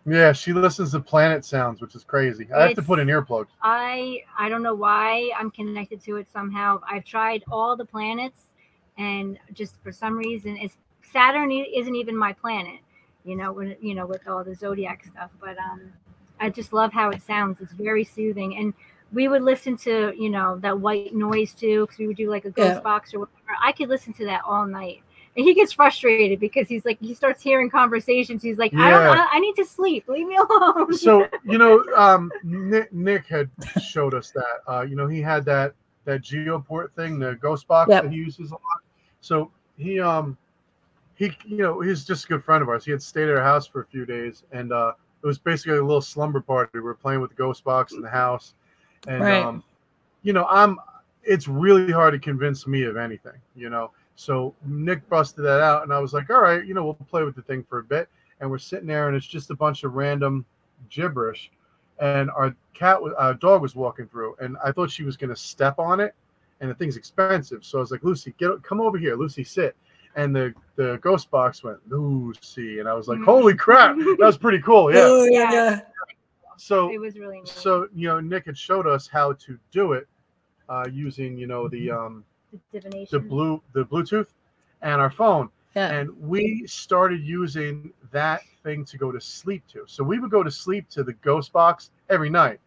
Yeah, she listens to planet sounds, which is crazy. I it's, have to put in earplugs. I I don't know why I'm connected to it somehow. I've tried all the planets, and just for some reason, it's Saturn isn't even my planet, you know, when you know with all the zodiac stuff. But um, I just love how it sounds. It's very soothing, and we would listen to you know that white noise too, because we would do like a ghost yeah. box or whatever. I could listen to that all night. And he gets frustrated because he's like he starts hearing conversations. He's like, yeah. I don't, I, I, need to sleep. Leave me alone. So you know, um, Nick, Nick had showed us that. Uh, you know, he had that that geoport thing, the ghost box yep. that he uses a lot. So he um he you know he's just a good friend of ours. He had stayed at our house for a few days, and uh, it was basically a little slumber party. We were playing with the ghost box in the house, and right. um, you know I'm. It's really hard to convince me of anything, you know. So Nick busted that out, and I was like, all right, you know, we'll play with the thing for a bit. and we're sitting there, and it's just a bunch of random gibberish. And our cat, our dog was walking through, and I thought she was going to step on it, and the thing's expensive. So I was like, Lucy, get come over here, Lucy, sit. And the the ghost box went Lucy, and I was like, mm. holy crap, that was pretty cool. Yeah. Oh, yeah. So it was really. Neat. So you know, Nick had showed us how to do it uh, using you know the um the, the blue the Bluetooth and our phone. Yeah. And we started using that thing to go to sleep to. So we would go to sleep to the ghost box every night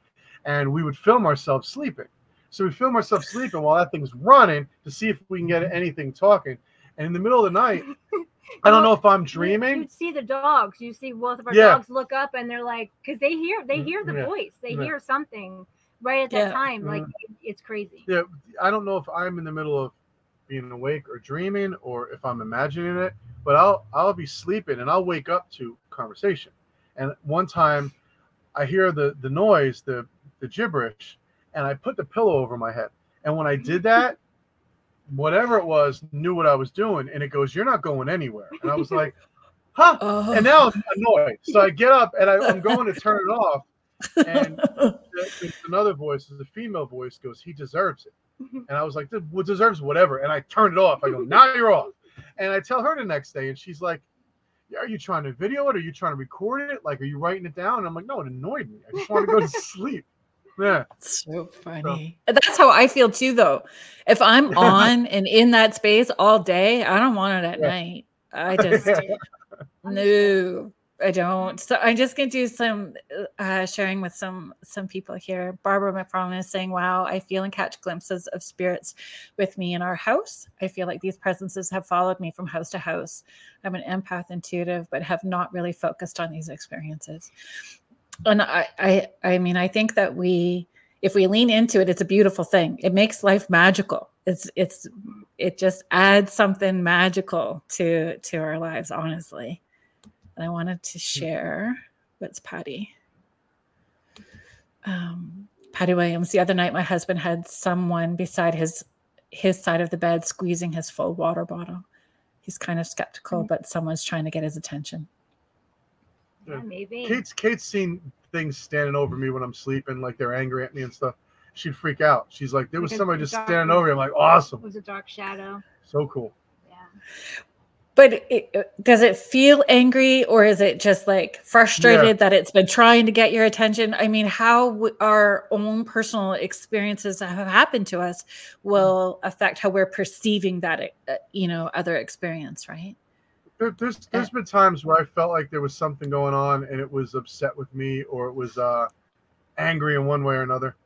and we would film ourselves sleeping. So we film ourselves sleeping while that thing's running to see if we can get anything talking. And in the middle of the night, I don't know if I'm dreaming. You see the dogs. You see both of our yeah. dogs look up and they're like, because they hear they hear the yeah. voice. They yeah. hear something right at that time. Like mm-hmm. it's crazy. Yeah, I don't know if I'm in the middle of being awake or dreaming or if I'm imagining it, but I'll I'll be sleeping and I'll wake up to conversation. And one time I hear the the noise, the the gibberish, and I put the pillow over my head. And when I did that, whatever it was knew what I was doing, and it goes, "You're not going anywhere." And I was like, "Huh?" Uh, and now I'm annoyed. So I get up and I, am going to turn it off, and another voice, the female voice, goes, "He deserves it." And I was like, "What deserves whatever?" And I turned it off. I go, "Now you're off." And I tell her the next day, and she's like, are you trying to video it? Are you trying to record it? Like, are you writing it down? And I'm like, no, it annoyed me. I just want to go to sleep. Yeah. So funny. So. That's how I feel too, though. If I'm on and in that space all day, I don't want it at yeah. night. I just no. I don't. So I'm just gonna do some uh, sharing with some some people here. Barbara McFarland is saying, "Wow, I feel and catch glimpses of spirits with me in our house. I feel like these presences have followed me from house to house. I'm an empath, intuitive, but have not really focused on these experiences." And I, I, I mean, I think that we, if we lean into it, it's a beautiful thing. It makes life magical. It's, it's, it just adds something magical to to our lives, honestly. And I wanted to mm. share what's Patty. Um, Patty Williams. The other night, my husband had someone beside his his side of the bed squeezing his full water bottle. He's kind of skeptical, mm-hmm. but someone's trying to get his attention. Yeah, maybe. Kate's Kate's seen things standing over me when I'm sleeping, like they're angry at me and stuff. She'd freak out. She's like, there was like somebody just standing over me. I'm like, awesome. It was a dark shadow. So cool. Yeah but it, uh, does it feel angry or is it just like frustrated yeah. that it's been trying to get your attention i mean how w- our own personal experiences that have happened to us will affect how we're perceiving that uh, you know other experience right there, there's there's been times where i felt like there was something going on and it was upset with me or it was uh angry in one way or another.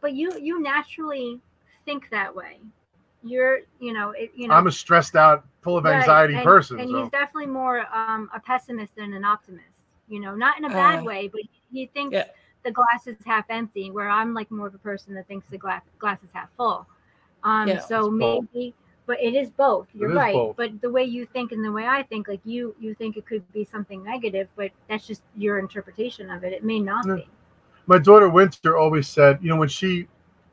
But you you naturally think that way. You're you know it, you know. I'm a stressed out full of anxiety and, person and so. he's definitely more um, a pessimist than an optimist you know not in a bad uh, way but he thinks yeah. the glass is half empty where i'm like more of a person that thinks the glass glass is half full. Um yeah, so maybe but it is both you're right both. but the way you think and the way i think like you you think it could be something negative but that's just your interpretation of it it may not yeah. be my daughter winter always said you know when she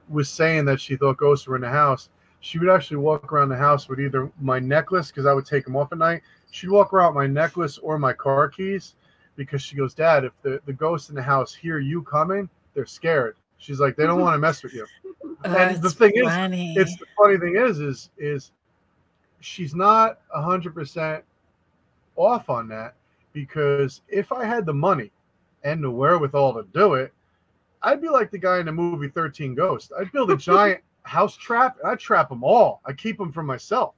was saying that she thought ghosts were in the house she would actually walk around the house with either my necklace because I would take them off at night. She'd walk around my necklace or my car keys because she goes, Dad, if the, the ghosts in the house hear you coming, they're scared. She's like, they don't want to mess with you. Oh, and the thing funny. is, it's the funny thing is, is is she's not a hundred percent off on that because if I had the money and the wherewithal to do it, I'd be like the guy in the movie 13 Ghosts. I'd build a giant house trap. And I trap them all. I keep them for myself.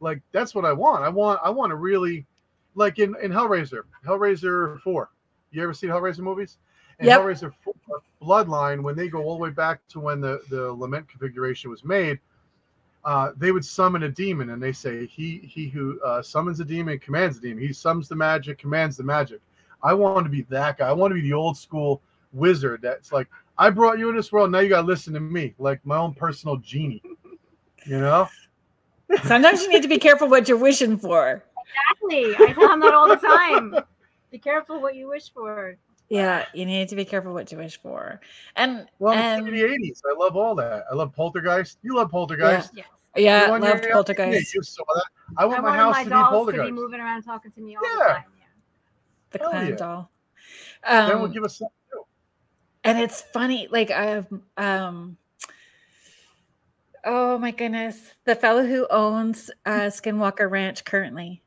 Like that's what I want. I want I want to really like in in Hellraiser, Hellraiser 4. You ever seen Hellraiser movies? And yep. Hellraiser 4, Bloodline when they go all the way back to when the the lament configuration was made, uh, they would summon a demon and they say he he who uh, summons a demon commands a demon. He summons the magic, commands the magic. I want to be that guy. I want to be the old school wizard that's like I brought you in this world. Now you got to listen to me, like my own personal genie. You know. Sometimes you need to be careful what you're wishing for. Exactly. I tell them that all the time. Be careful what you wish for. Yeah, you need to be careful what you wish for. And well, and, the 80s. I love all that. I love Poltergeist. You love Poltergeist. Yeah. Yeah, yeah love Poltergeist. I want I my house my to be Poltergeist. To be moving around talking to me all yeah. the time. Yeah. the clown yeah. doll. Um, that will give us something too. And it's funny, like I have um oh my goodness, the fellow who owns uh Skinwalker Ranch currently.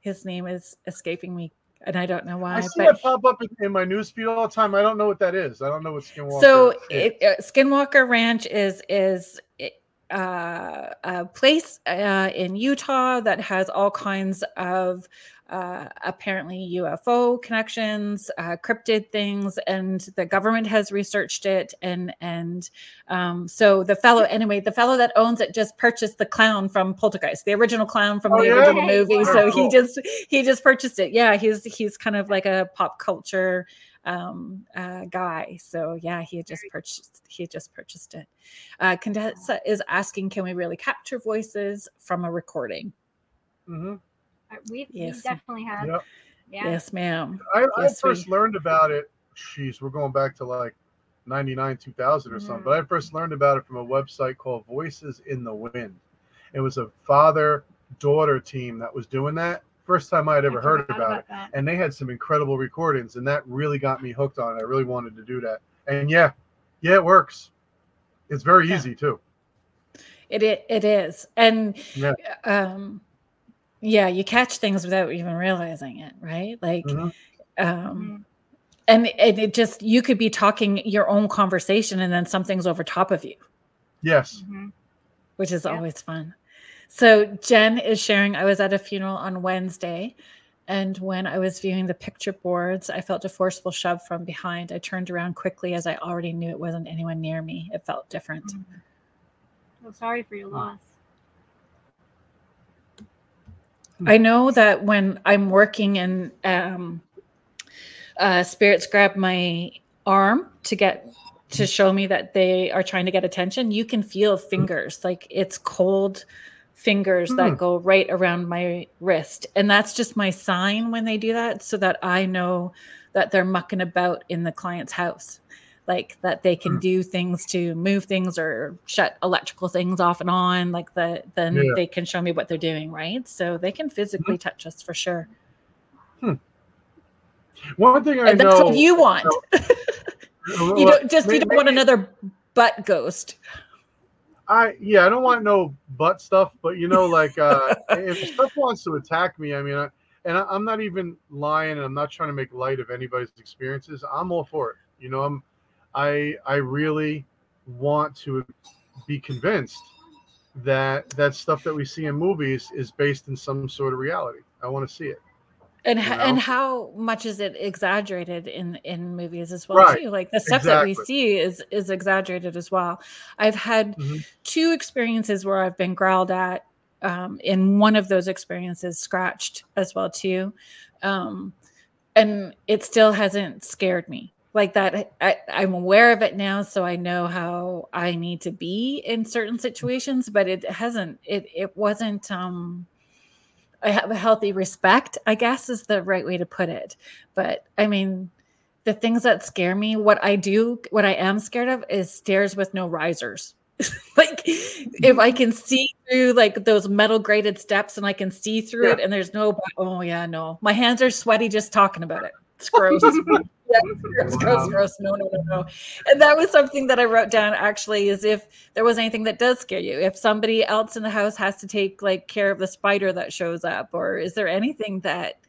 His name is escaping me and I don't know why. I see but... that pop up in, my newsfeed all the time. I don't know what that is. I don't know what Skinwalker. So, it, uh, Skinwalker Ranch is is uh, a place uh, in Utah that has all kinds of uh, apparently UFO connections, uh, cryptid things, and the government has researched it. And and um, so the fellow, anyway, the fellow that owns it just purchased the clown from Poltergeist, the original clown from oh, the yeah? original movie. So he just he just purchased it. Yeah, he's he's kind of like a pop culture um, uh, guy. So yeah, he had just purchased he had just purchased it. Uh, Contessa is asking, can we really capture voices from a recording? Mm-hmm. Uh, we, yes. we definitely have. Yep. Yeah. Yes, ma'am. I, yes, I first we... learned about it. She's we're going back to like 99, 2000 or mm-hmm. something. But I first learned about it from a website called Voices in the Wind. It was a father daughter team that was doing that. First time I had ever I heard about, about, it. That. And they had some incredible recordings, and that really got me hooked on it. I really wanted to do that. And yeah, yeah, it works. It's very yeah. easy too. It, it it is. And yeah. um yeah you catch things without even realizing it right like mm-hmm. um mm-hmm. and it, it, just you could be talking your own conversation and then something's over top of you yes mm-hmm. which is yeah. always fun so jen is sharing i was at a funeral on wednesday and when i was viewing the picture boards i felt a forceful shove from behind. I turned around quickly as i already knew it wasn't anyone near me. It felt different. Mm-hmm. well sorry for your loss. I know that when I'm working and um, uh, spirits grab my arm to get to show me that they are trying to get attention, you can feel fingers. Like it's cold fingers mm. that hmm. go right around my wrist. And that's just my sign when they do that so that I know that they're mucking about in the client's house like that they can mm. do things to move things or shut electrical things off and on like the then yeah. they can show me what they're doing right so they can physically mm-hmm. touch us for sure hmm. one thing i and know that's what you want you don't just you don't want another butt ghost I yeah, I don't want no butt stuff, but you know, like uh if stuff wants to attack me, I mean, I, and I, am not even lying, and I'm not trying to make light of anybody's experiences. I'm all for it. You know, I'm I I really want to be convinced that that stuff that we see in movies is based in some sort of reality. I want to see it. And you know? and how much is it exaggerated in in movies as well right. too? Like the stuff exactly. that we see is is exaggerated as well. I've had mm-hmm. two experiences where I've been growled at. Um, in one of those experiences, scratched as well too, um, and it still hasn't scared me like that I, i'm aware of it now so i know how i need to be in certain situations but it hasn't it it wasn't um i have a healthy respect i guess is the right way to put it. But i mean the things that scare me what i do what i am scared of is stairs with no risers. Like if i can see through like those metal grated steps and i can see through yeah. it and there's no oh yeah no. My hands are sweaty just talking about it it's gross gross, gross, gross. No, no, no, no. And that was something that I wrote down actually is if there was anything that does scare you, if somebody else in the house has to take like care of the spider that shows up, or is there anything that,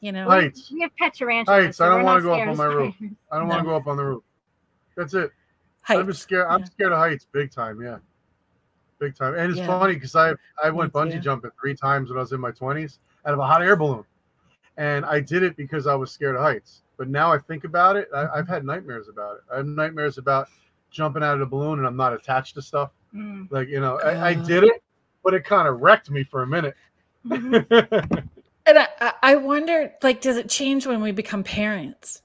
you know, heights. We have pet tarantulas. Heights. So I don't want to go up on my roof. I don't no. want to go up on the roof. That's it. Heights. I'm scared. I'm scared of heights big time. Yeah. Big time. And it's yeah. funny because I I went bungee jumping three times when I was in my 20s out of a hot air balloon. And I did it because I was scared of heights. But now I think about it, I, have had nightmares about it. I have nightmares about jumping out of the balloon and I'm not attached to stuff. Mm. Like, you know, I, I, did it, but it kind of wrecked me for a minute. Mm-hmm. and I, I wonder, like, does it change when we become parents?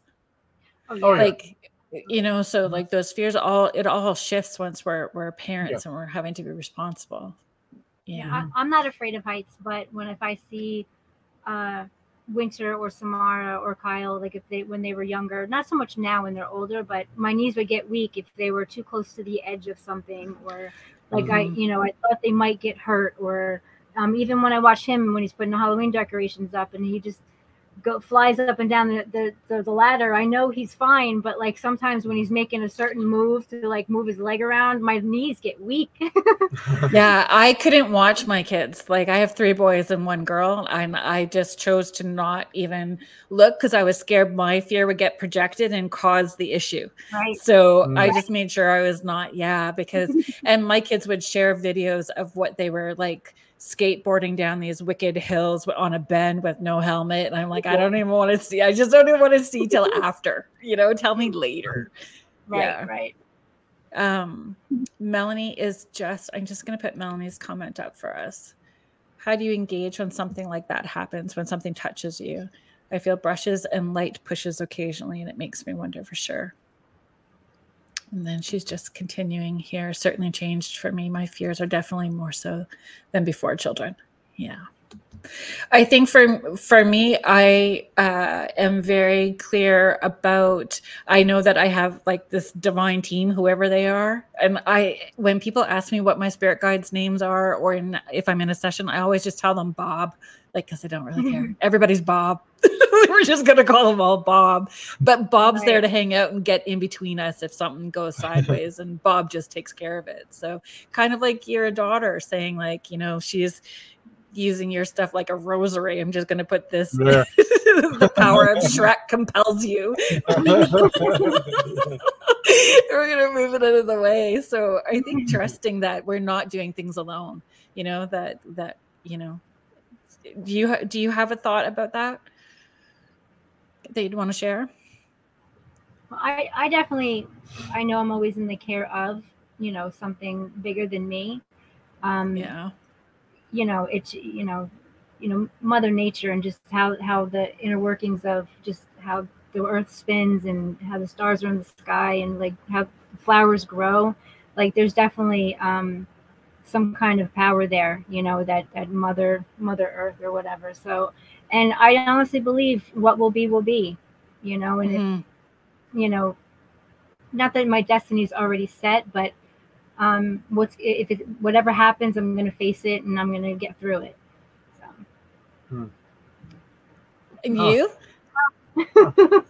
Oh, yeah. Like, you know, so like those fears all it all shifts once we're we're parents yeah. and we're having to be responsible. Yeah, yeah I, am not afraid of heights, but when if I see uh Winter or Samara or Kyle, like if they when they were younger, not so much now when they're older, but my knees would get weak if they were too close to the edge of something, or like mm-hmm. I, you know, I thought they might get hurt, or um, even when I watch him when he's putting the Halloween decorations up and he just go flies up and down the, the, the, the, ladder i know he's fine but like sometimes when he's making a certain move to like move his leg around my knees get weak. Yeah i couldn't watch my kids. Like i have three boys and one girl and i just chose to not even look because i was scared my fear would get projected and cause the issue. Right. So mm. i just made sure i was not yeah because and my kids would share videos of what they were like skateboarding down these wicked hills on a bend with no helmet. And I'm like, I don't even want to see. I just don't even want to see till after. You know, tell me later. Right, yeah. right. Um, Melanie is just. I'm just gonna put Melanie's comment up for us. How do you engage when something like that happens? When something touches you? I feel brushes and light pushes occasionally, and it makes me wonder for sure. And then she's just continuing here. Certainly changed for me. My fears are definitely more so than before children. Yeah. I think for for me, I uh, am very clear about. I know that I have like this divine team, whoever they are, and I. When people ask me what my spirit guides' names are, or in, if I'm in a session, I always just tell them Bob, like because I don't really care. Everybody's Bob. We're just gonna call them all Bob. But Bob's right. there to hang out and get in between us if something goes sideways, and Bob just takes care of it. So kind of like your daughter saying, like, you know, she's using your stuff like a rosary. I'm just gonna put this yeah. the power of Schreck compels you. we're gonna move it out of the way. So I think trusting that we're not doing things alone, you know, that that, you know, do you do you have a thought about that that you'd want to share? I I definitely I know I'm always in the care of you know something bigger than me. Um, yeah. You know it's you know you know Mother Nature and just how how the inner workings of just how the earth spins and how the stars are in the sky and like how flowers grow. Like there's definitely um, some kind of power there, you know, that that mother mother earth or whatever. So and I honestly believe what will be will be, you know, and mm-hmm. it, you know, not that my destiny is already set, but um what's if it whatever happens, I'm gonna face it and I'm gonna get through it. So hmm. And you?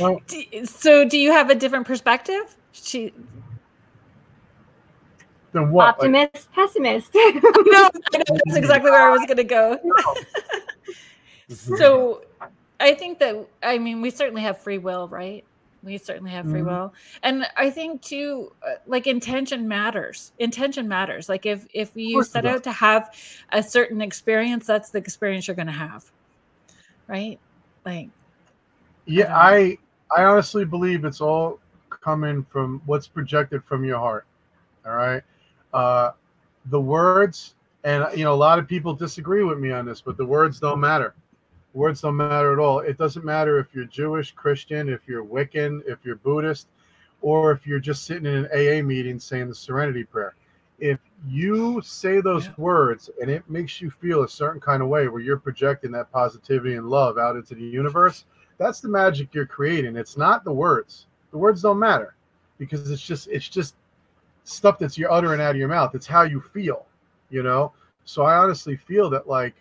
well, so do you have a different perspective? She then what? Optimist, like, pessimist. no, that's exactly where I was going to go. so I think that, I mean, we certainly have free will, right? We certainly have free mm-hmm. will. And I think too, uh, like intention matters. Intention matters. Like if, if you set out to have a certain experience, that's the experience you're going to have. Right. Like, yeah, I, I honestly believe it's all coming from what's projected from your heart. All right uh, the words, and you know, a lot of people disagree with me on this, but the words don't matter. Words don't matter at all. It doesn't matter if you're Jewish, Christian, if you're Wiccan, if you're Buddhist, or if you're just sitting in an AA meeting saying the Serenity Prayer. If you say those yeah. words and it makes you feel a certain kind of way where you're projecting that positivity and love out into the universe, that's the magic you're creating. It's not the words. The words don't matter because it's just it's just stuff that's you're uttering out of your mouth. It's how you feel, you know. So I honestly feel that like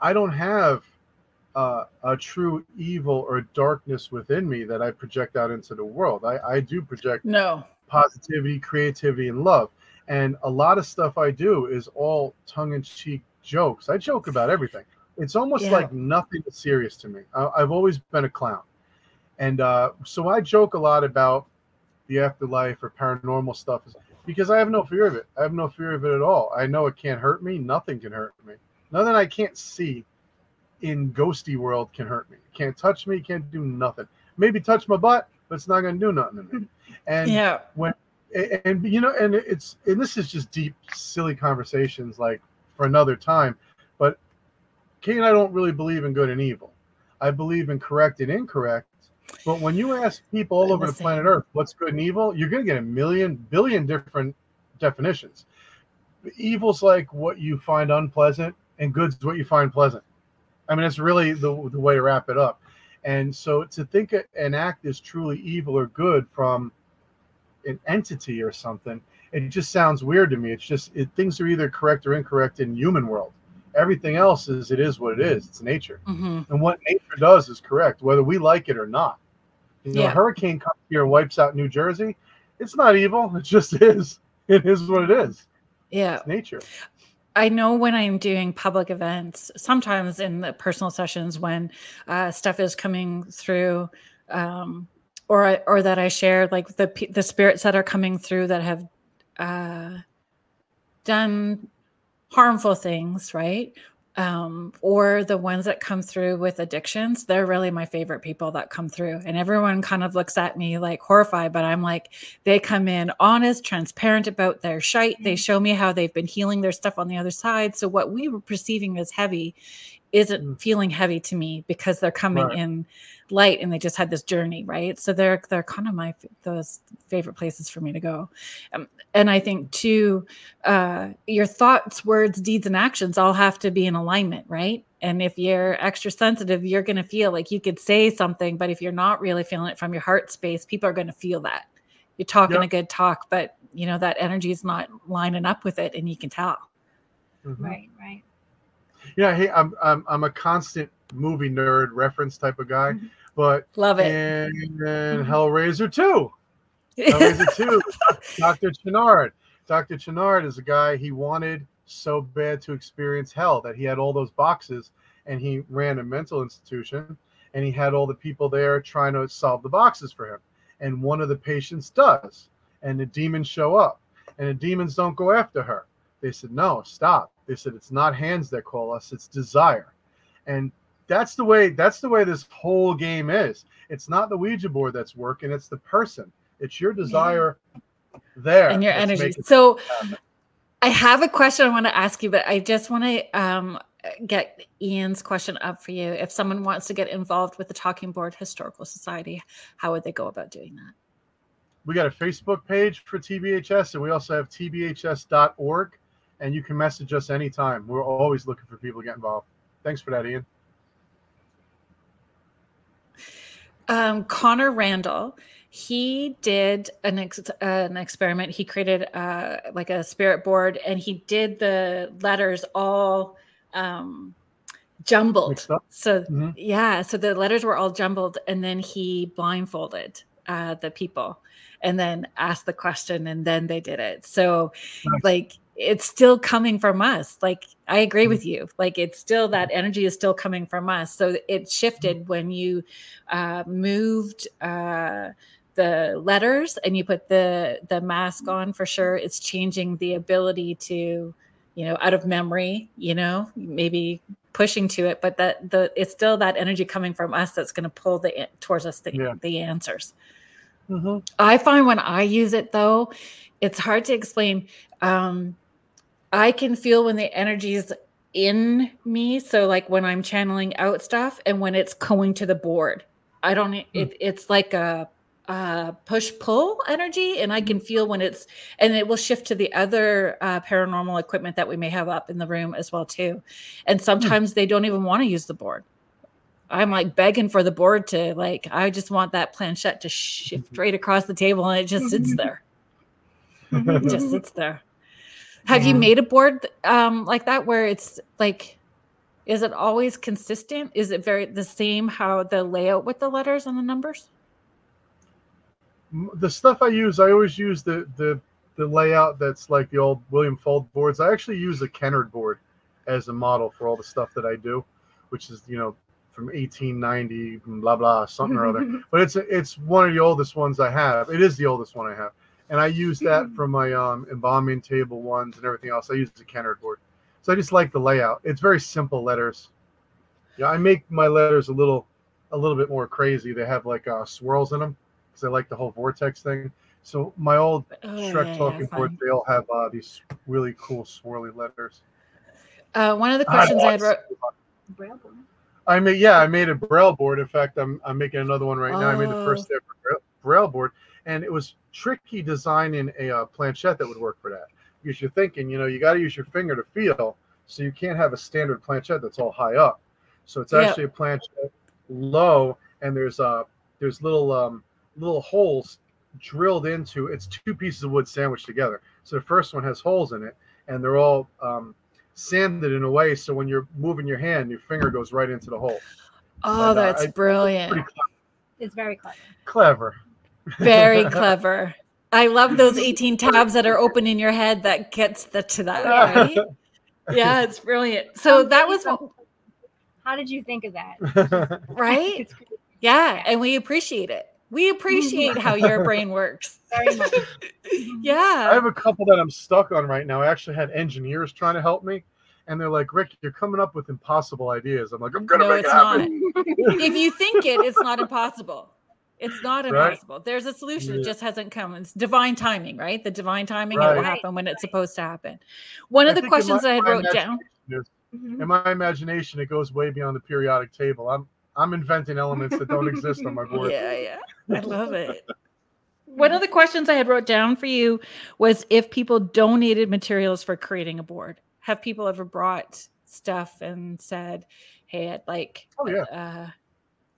I don't have uh, a true evil or darkness within me that I project out into the world. I, I do project no positivity, creativity, and love. And a lot of stuff I do is all tongue in cheek jokes. I joke about everything. It's almost yeah. like nothing is serious to me. I, have always been a clown. And uh, so I joke a lot about the afterlife or paranormal stuff because I have no fear of it. I have no fear of it at all. I know it can't hurt me. Nothing can hurt me. Nothing I can't see in ghosty world can hurt me. can't touch me. Can't do nothing. Maybe touch my butt, but it's not going to do nothing to me. And yeah, when and, and you know, and it's and this is just deep, silly conversations like for another time. But Kay and I don't really believe in good and evil. I believe in correct and incorrect but when you ask people all over the planet Earth what's good and evil, you're going to get a million, billion different definitions. Evil's like what you find unpleasant, and good's what you find pleasant. I mean, it's really the, the way to wrap it up. And so to think an act is truly evil or good from an entity or something, it just sounds weird to me. It's just it, things are either correct or incorrect in human world. Everything else is it is what it is. It's nature, mm-hmm. and what nature does is correct, whether we like it or not. You know, yeah. a hurricane comes here and wipes out New Jersey. It's not evil. It just is. It is what it is. Yeah, it's nature. I know when I'm doing public events, sometimes in the personal sessions when uh, stuff is coming through, um, or or that I share like the the spirits that are coming through that have uh, done harmful things, right? Um, or the ones that come through with addictions, they're really my favorite people that come through. And everyone kind of looks at me like horrified, but I'm like, they come in honest, transparent about their shite. They mm-hmm. show me how they've been healing their stuff on the other side. So what we were perceiving as heavy isn't mm. feeling heavy to me because they're coming right. in light and they just had this journey right? So they're they're kind of my those favorite places for me to go. Um, and i think too uh, your thoughts words deeds and actions all have to be in alignment right? And if you're extra sensitive you're going to feel like you could say something but if you're not really feeling it from your heart space people are going to feel that. You're talking yep. a good talk but you know that energy is not lining up with it and you can tell. Mm-hmm. right right. Yeah hey i'm i'm, I'm a constant movie nerd reference type of guy mm-hmm. but love it. and, and mm-hmm. hellraiser 2 hellraiser 2 dr channard dr channard is a guy he wanted so bad to experience hell that he had all those boxes and he ran a mental institution and he had all the people there trying to solve the boxes for him. And one of the patients does. And the demons show up. And the demons don't go after her. They said no stop. They said it's not hands that call us, it's desire. And that's the way that's the way this whole game is. It's not the Ouija board that's working, it's the person. It's your desire yeah. there. And your energy. So I have a question I want to ask you, but I just want to um, get Ian's question up for you. If someone wants to get involved with the Talking Board Historical Society, how would they go about doing that? We got a Facebook page for TBHS, and we also have tbhs.org and you can message us anytime. We're always looking for people to get involved. Thanks for that, Ian. Um, Connor Randall, he did an ex- uh, an experiment. He created uh, like a spirit board, and he did the letters all um, jumbled. So mm-hmm. yeah, so the letters were all jumbled, and then he blindfolded uh, the people, and then asked the question, and then they did it. So nice. like it's still coming from us like i agree mm-hmm. with you like it's still that energy is still coming from us so it shifted mm-hmm. when you uh, moved uh, the letters and you put the the mask mm-hmm. on for sure it's changing the ability to you know out of memory you know maybe pushing to it but that the it's still that energy coming from us that's going to pull the towards us the, yeah. the answers mm-hmm. i find when i use it though it's hard to explain um I can feel when the energy is in me. So like when I'm channeling out stuff and when it's going to the board, I don't. Hmm. It, it's like a, a push pull energy, and I can feel when it's and it will shift to the other uh, paranormal equipment that we may have up in the room as well too. And hmm. sometimes they don't even want to use the board. I'm like begging for the board to like. I just want that planchette to shift mm-hmm. right across the table, and it just sits there. it just sits there. Have yeah. you made a board um, like that where it's like, is it always consistent? Is it very the same how the layout with the letters and the numbers? The stuff I use, I always use the the the layout that's like the old William Fuld boards. I actually use a Kennard board as a model for all the stuff that I do, which is you know from 1890 blah blah something or other. But it's it's one of the oldest ones I have. It is the oldest one I have and I use that hmm. for my um, embalming table ones and everything else. I use the Kennard board, so I just like the layout. It's very simple letters. Yeah, I make my letters a little, a little bit more crazy. They have like uh, swirls in them because I like the whole vortex thing. So my old oh, Schreck yeah, talking yeah, boards, they all have uh, these really cool swirly letters. Uh, one of the questions I, I had wrote. Braille board. I made yeah, I made a braille board. In fact, I'm I'm making another one right oh. now. I made the first oh. ever braille board, and it was tricky designing a uh, planchette that would work for that because you're thinking, you know, you got to use your finger to feel, so you can't have a standard planchette that's all high up. So it's actually a planchette low, and there's uh there's little um little holes drilled into. It's two pieces of wood sandwiched together. So the first one has holes in it, and they're all um, sanded in a way so when you're moving your hand, your finger goes right into the hole. Oh, and, uh, that's uh, brilliant. It's very clever. Clever. Very clever. I love those 18 tabs that are open in your head that gets the to that. Right? yeah, it's brilliant. So that was how did you think of that? right? Yeah, and we appreciate it. We appreciate how your brain works. Very much. yeah. I have a couple that I'm stuck on right now. I actually had engineers trying to help me. And they're like, Rick, you're coming up with impossible ideas. I'm like, I'm gonna no, make it's it happen. Not. if you think it, it's not impossible. It's not impossible. Right? There's a solution. Yeah. It just hasn't come. It's divine timing, right? The divine timing. Right. It will happen when it's supposed to happen. One I of the questions my, I had wrote down. Mm-hmm. In my imagination, it goes way beyond the periodic table. I'm I'm inventing elements that don't exist on my board. Yeah, yeah. I love it. One of the questions I had wrote down for you was if people donated materials for creating a board. Have people ever brought stuff and said, "Hey, I'd like oh, yeah. uh,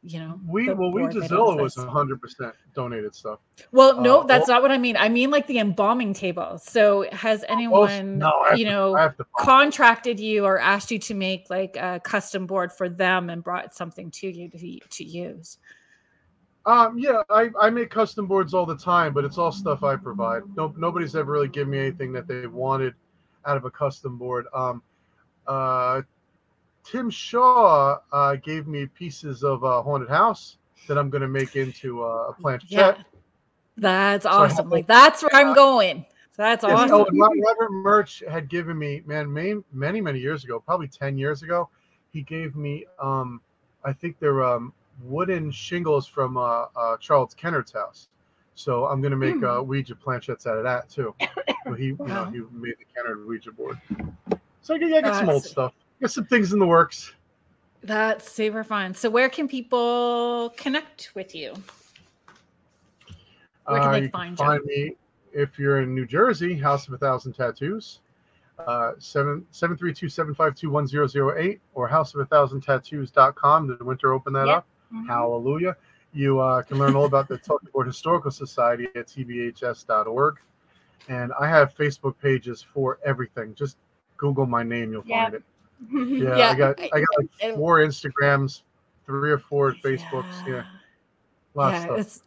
you know we well Ouijazilla was 100 percent donated stuff. Well no uh, that's well, not what i mean. I mean like the embalming table. So has anyone no, you to, know contracted you or asked you to make like a custom board for them and brought something to you to, to use? Um yeah i i make custom boards all the time but it's all stuff i provide. No, nobody's ever really given me anything that they wanted out of a custom board. Um uh Tim Shaw uh, gave me pieces of uh, Haunted House that I'm going to make into uh, a planchette. Yeah. That's so awesome. Like that's where I'm going. That's yes, awesome. Oh, Robert Murch had given me, man, many, many, many years ago, probably 10 years ago, he gave me, um, I think they're um, wooden shingles from uh, uh, Charles Kennard's house. So I'm going to make mm. uh, Ouija planchettes out of that too. So he, you know, he made the Kennard Ouija board. So I get, I get some old stuff. Got some things in the works. That's super fun. So, where can people connect with you? Where can uh, they find you? Find me if you're in New Jersey, House of a Thousand Tattoos, uh, seven seven three two seven five two one zero zero eight, or House of a Thousand Tattoos.com. Did Winter open that yep. up? Mm-hmm. Hallelujah! You uh, can learn all about the Talking Board Historical Society at tbhs.org, and I have Facebook pages for everything. Just Google my name, you'll yep. find it. Mm-hmm. Yeah, yeah, I got I got like four Instagrams, three or four Facebooks. Yeah, yeah, yeah it's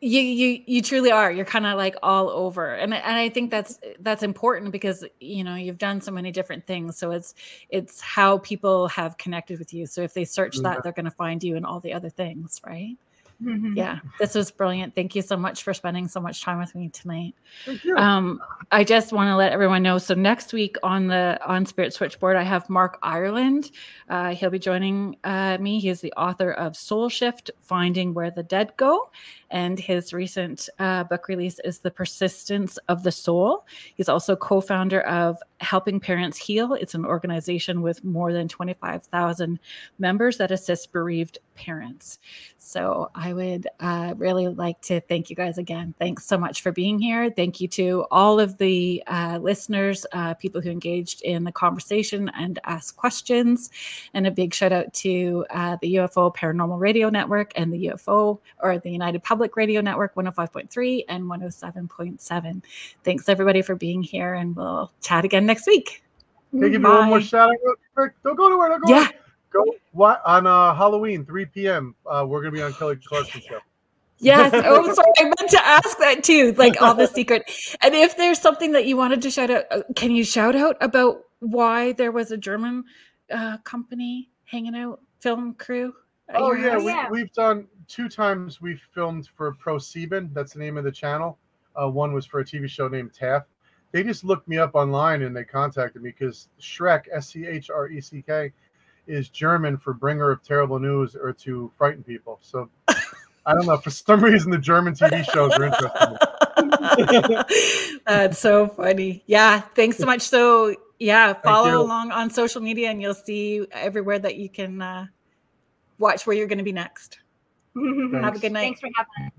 you you you truly are. You're kind of like all over, and and I think that's that's important because you know you've done so many different things. So it's it's how people have connected with you. So if they search that, mm-hmm. they're going to find you and all the other things, right? Mm-hmm. Yeah, this was brilliant. Thank you so much for spending so much time with me tonight. Um, I just want to let everyone know. So next week on the on Spirit Switchboard, I have Mark Ireland. Uh, he'll be joining uh, me. He is the author of Soul Shift: Finding Where the Dead Go, and his recent uh, book release is The Persistence of the Soul. He's also co founder of Helping Parents Heal. It's an organization with more than 25,000 members that assist bereaved parents. So I would uh, really like to thank you guys again. Thanks so much for being here. Thank you to all of the uh, listeners, uh, people who engaged in the conversation and asked questions. And a big shout out to uh, the UFO Paranormal Radio Network and the UFO or the United Public Radio Network 105.3 and 107.7. Thanks everybody for being here, and we'll chat again next week. Can you give me one more shout out? Don't go nowhere. Don't go. Yeah. Go what on uh, Halloween, 3 p.m. Uh, we're gonna be on Kelly Clarkson show. Yes. Oh, sorry. I meant to ask that too. Like all the secret. And if there's something that you wanted to shout out, uh, can you shout out about why there was a German uh, company hanging out, film crew? Oh yeah, we, yeah, we've done two times we filmed for ProSieben. That's the name of the channel. Uh, one was for a TV show named Taff. They just looked me up online and they contacted me because Schreck, S C H R E C K, is German for bringer of terrible news or to frighten people. So I don't know. For some reason, the German TV shows are interesting. That's so funny. Yeah. Thanks so much. So, yeah, follow along on social media and you'll see everywhere that you can uh, watch where you're going to be next. Have a good night. Thanks for having us.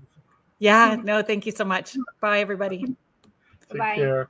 Yeah, no, thank you so much. Bye, everybody. Take Bye. care.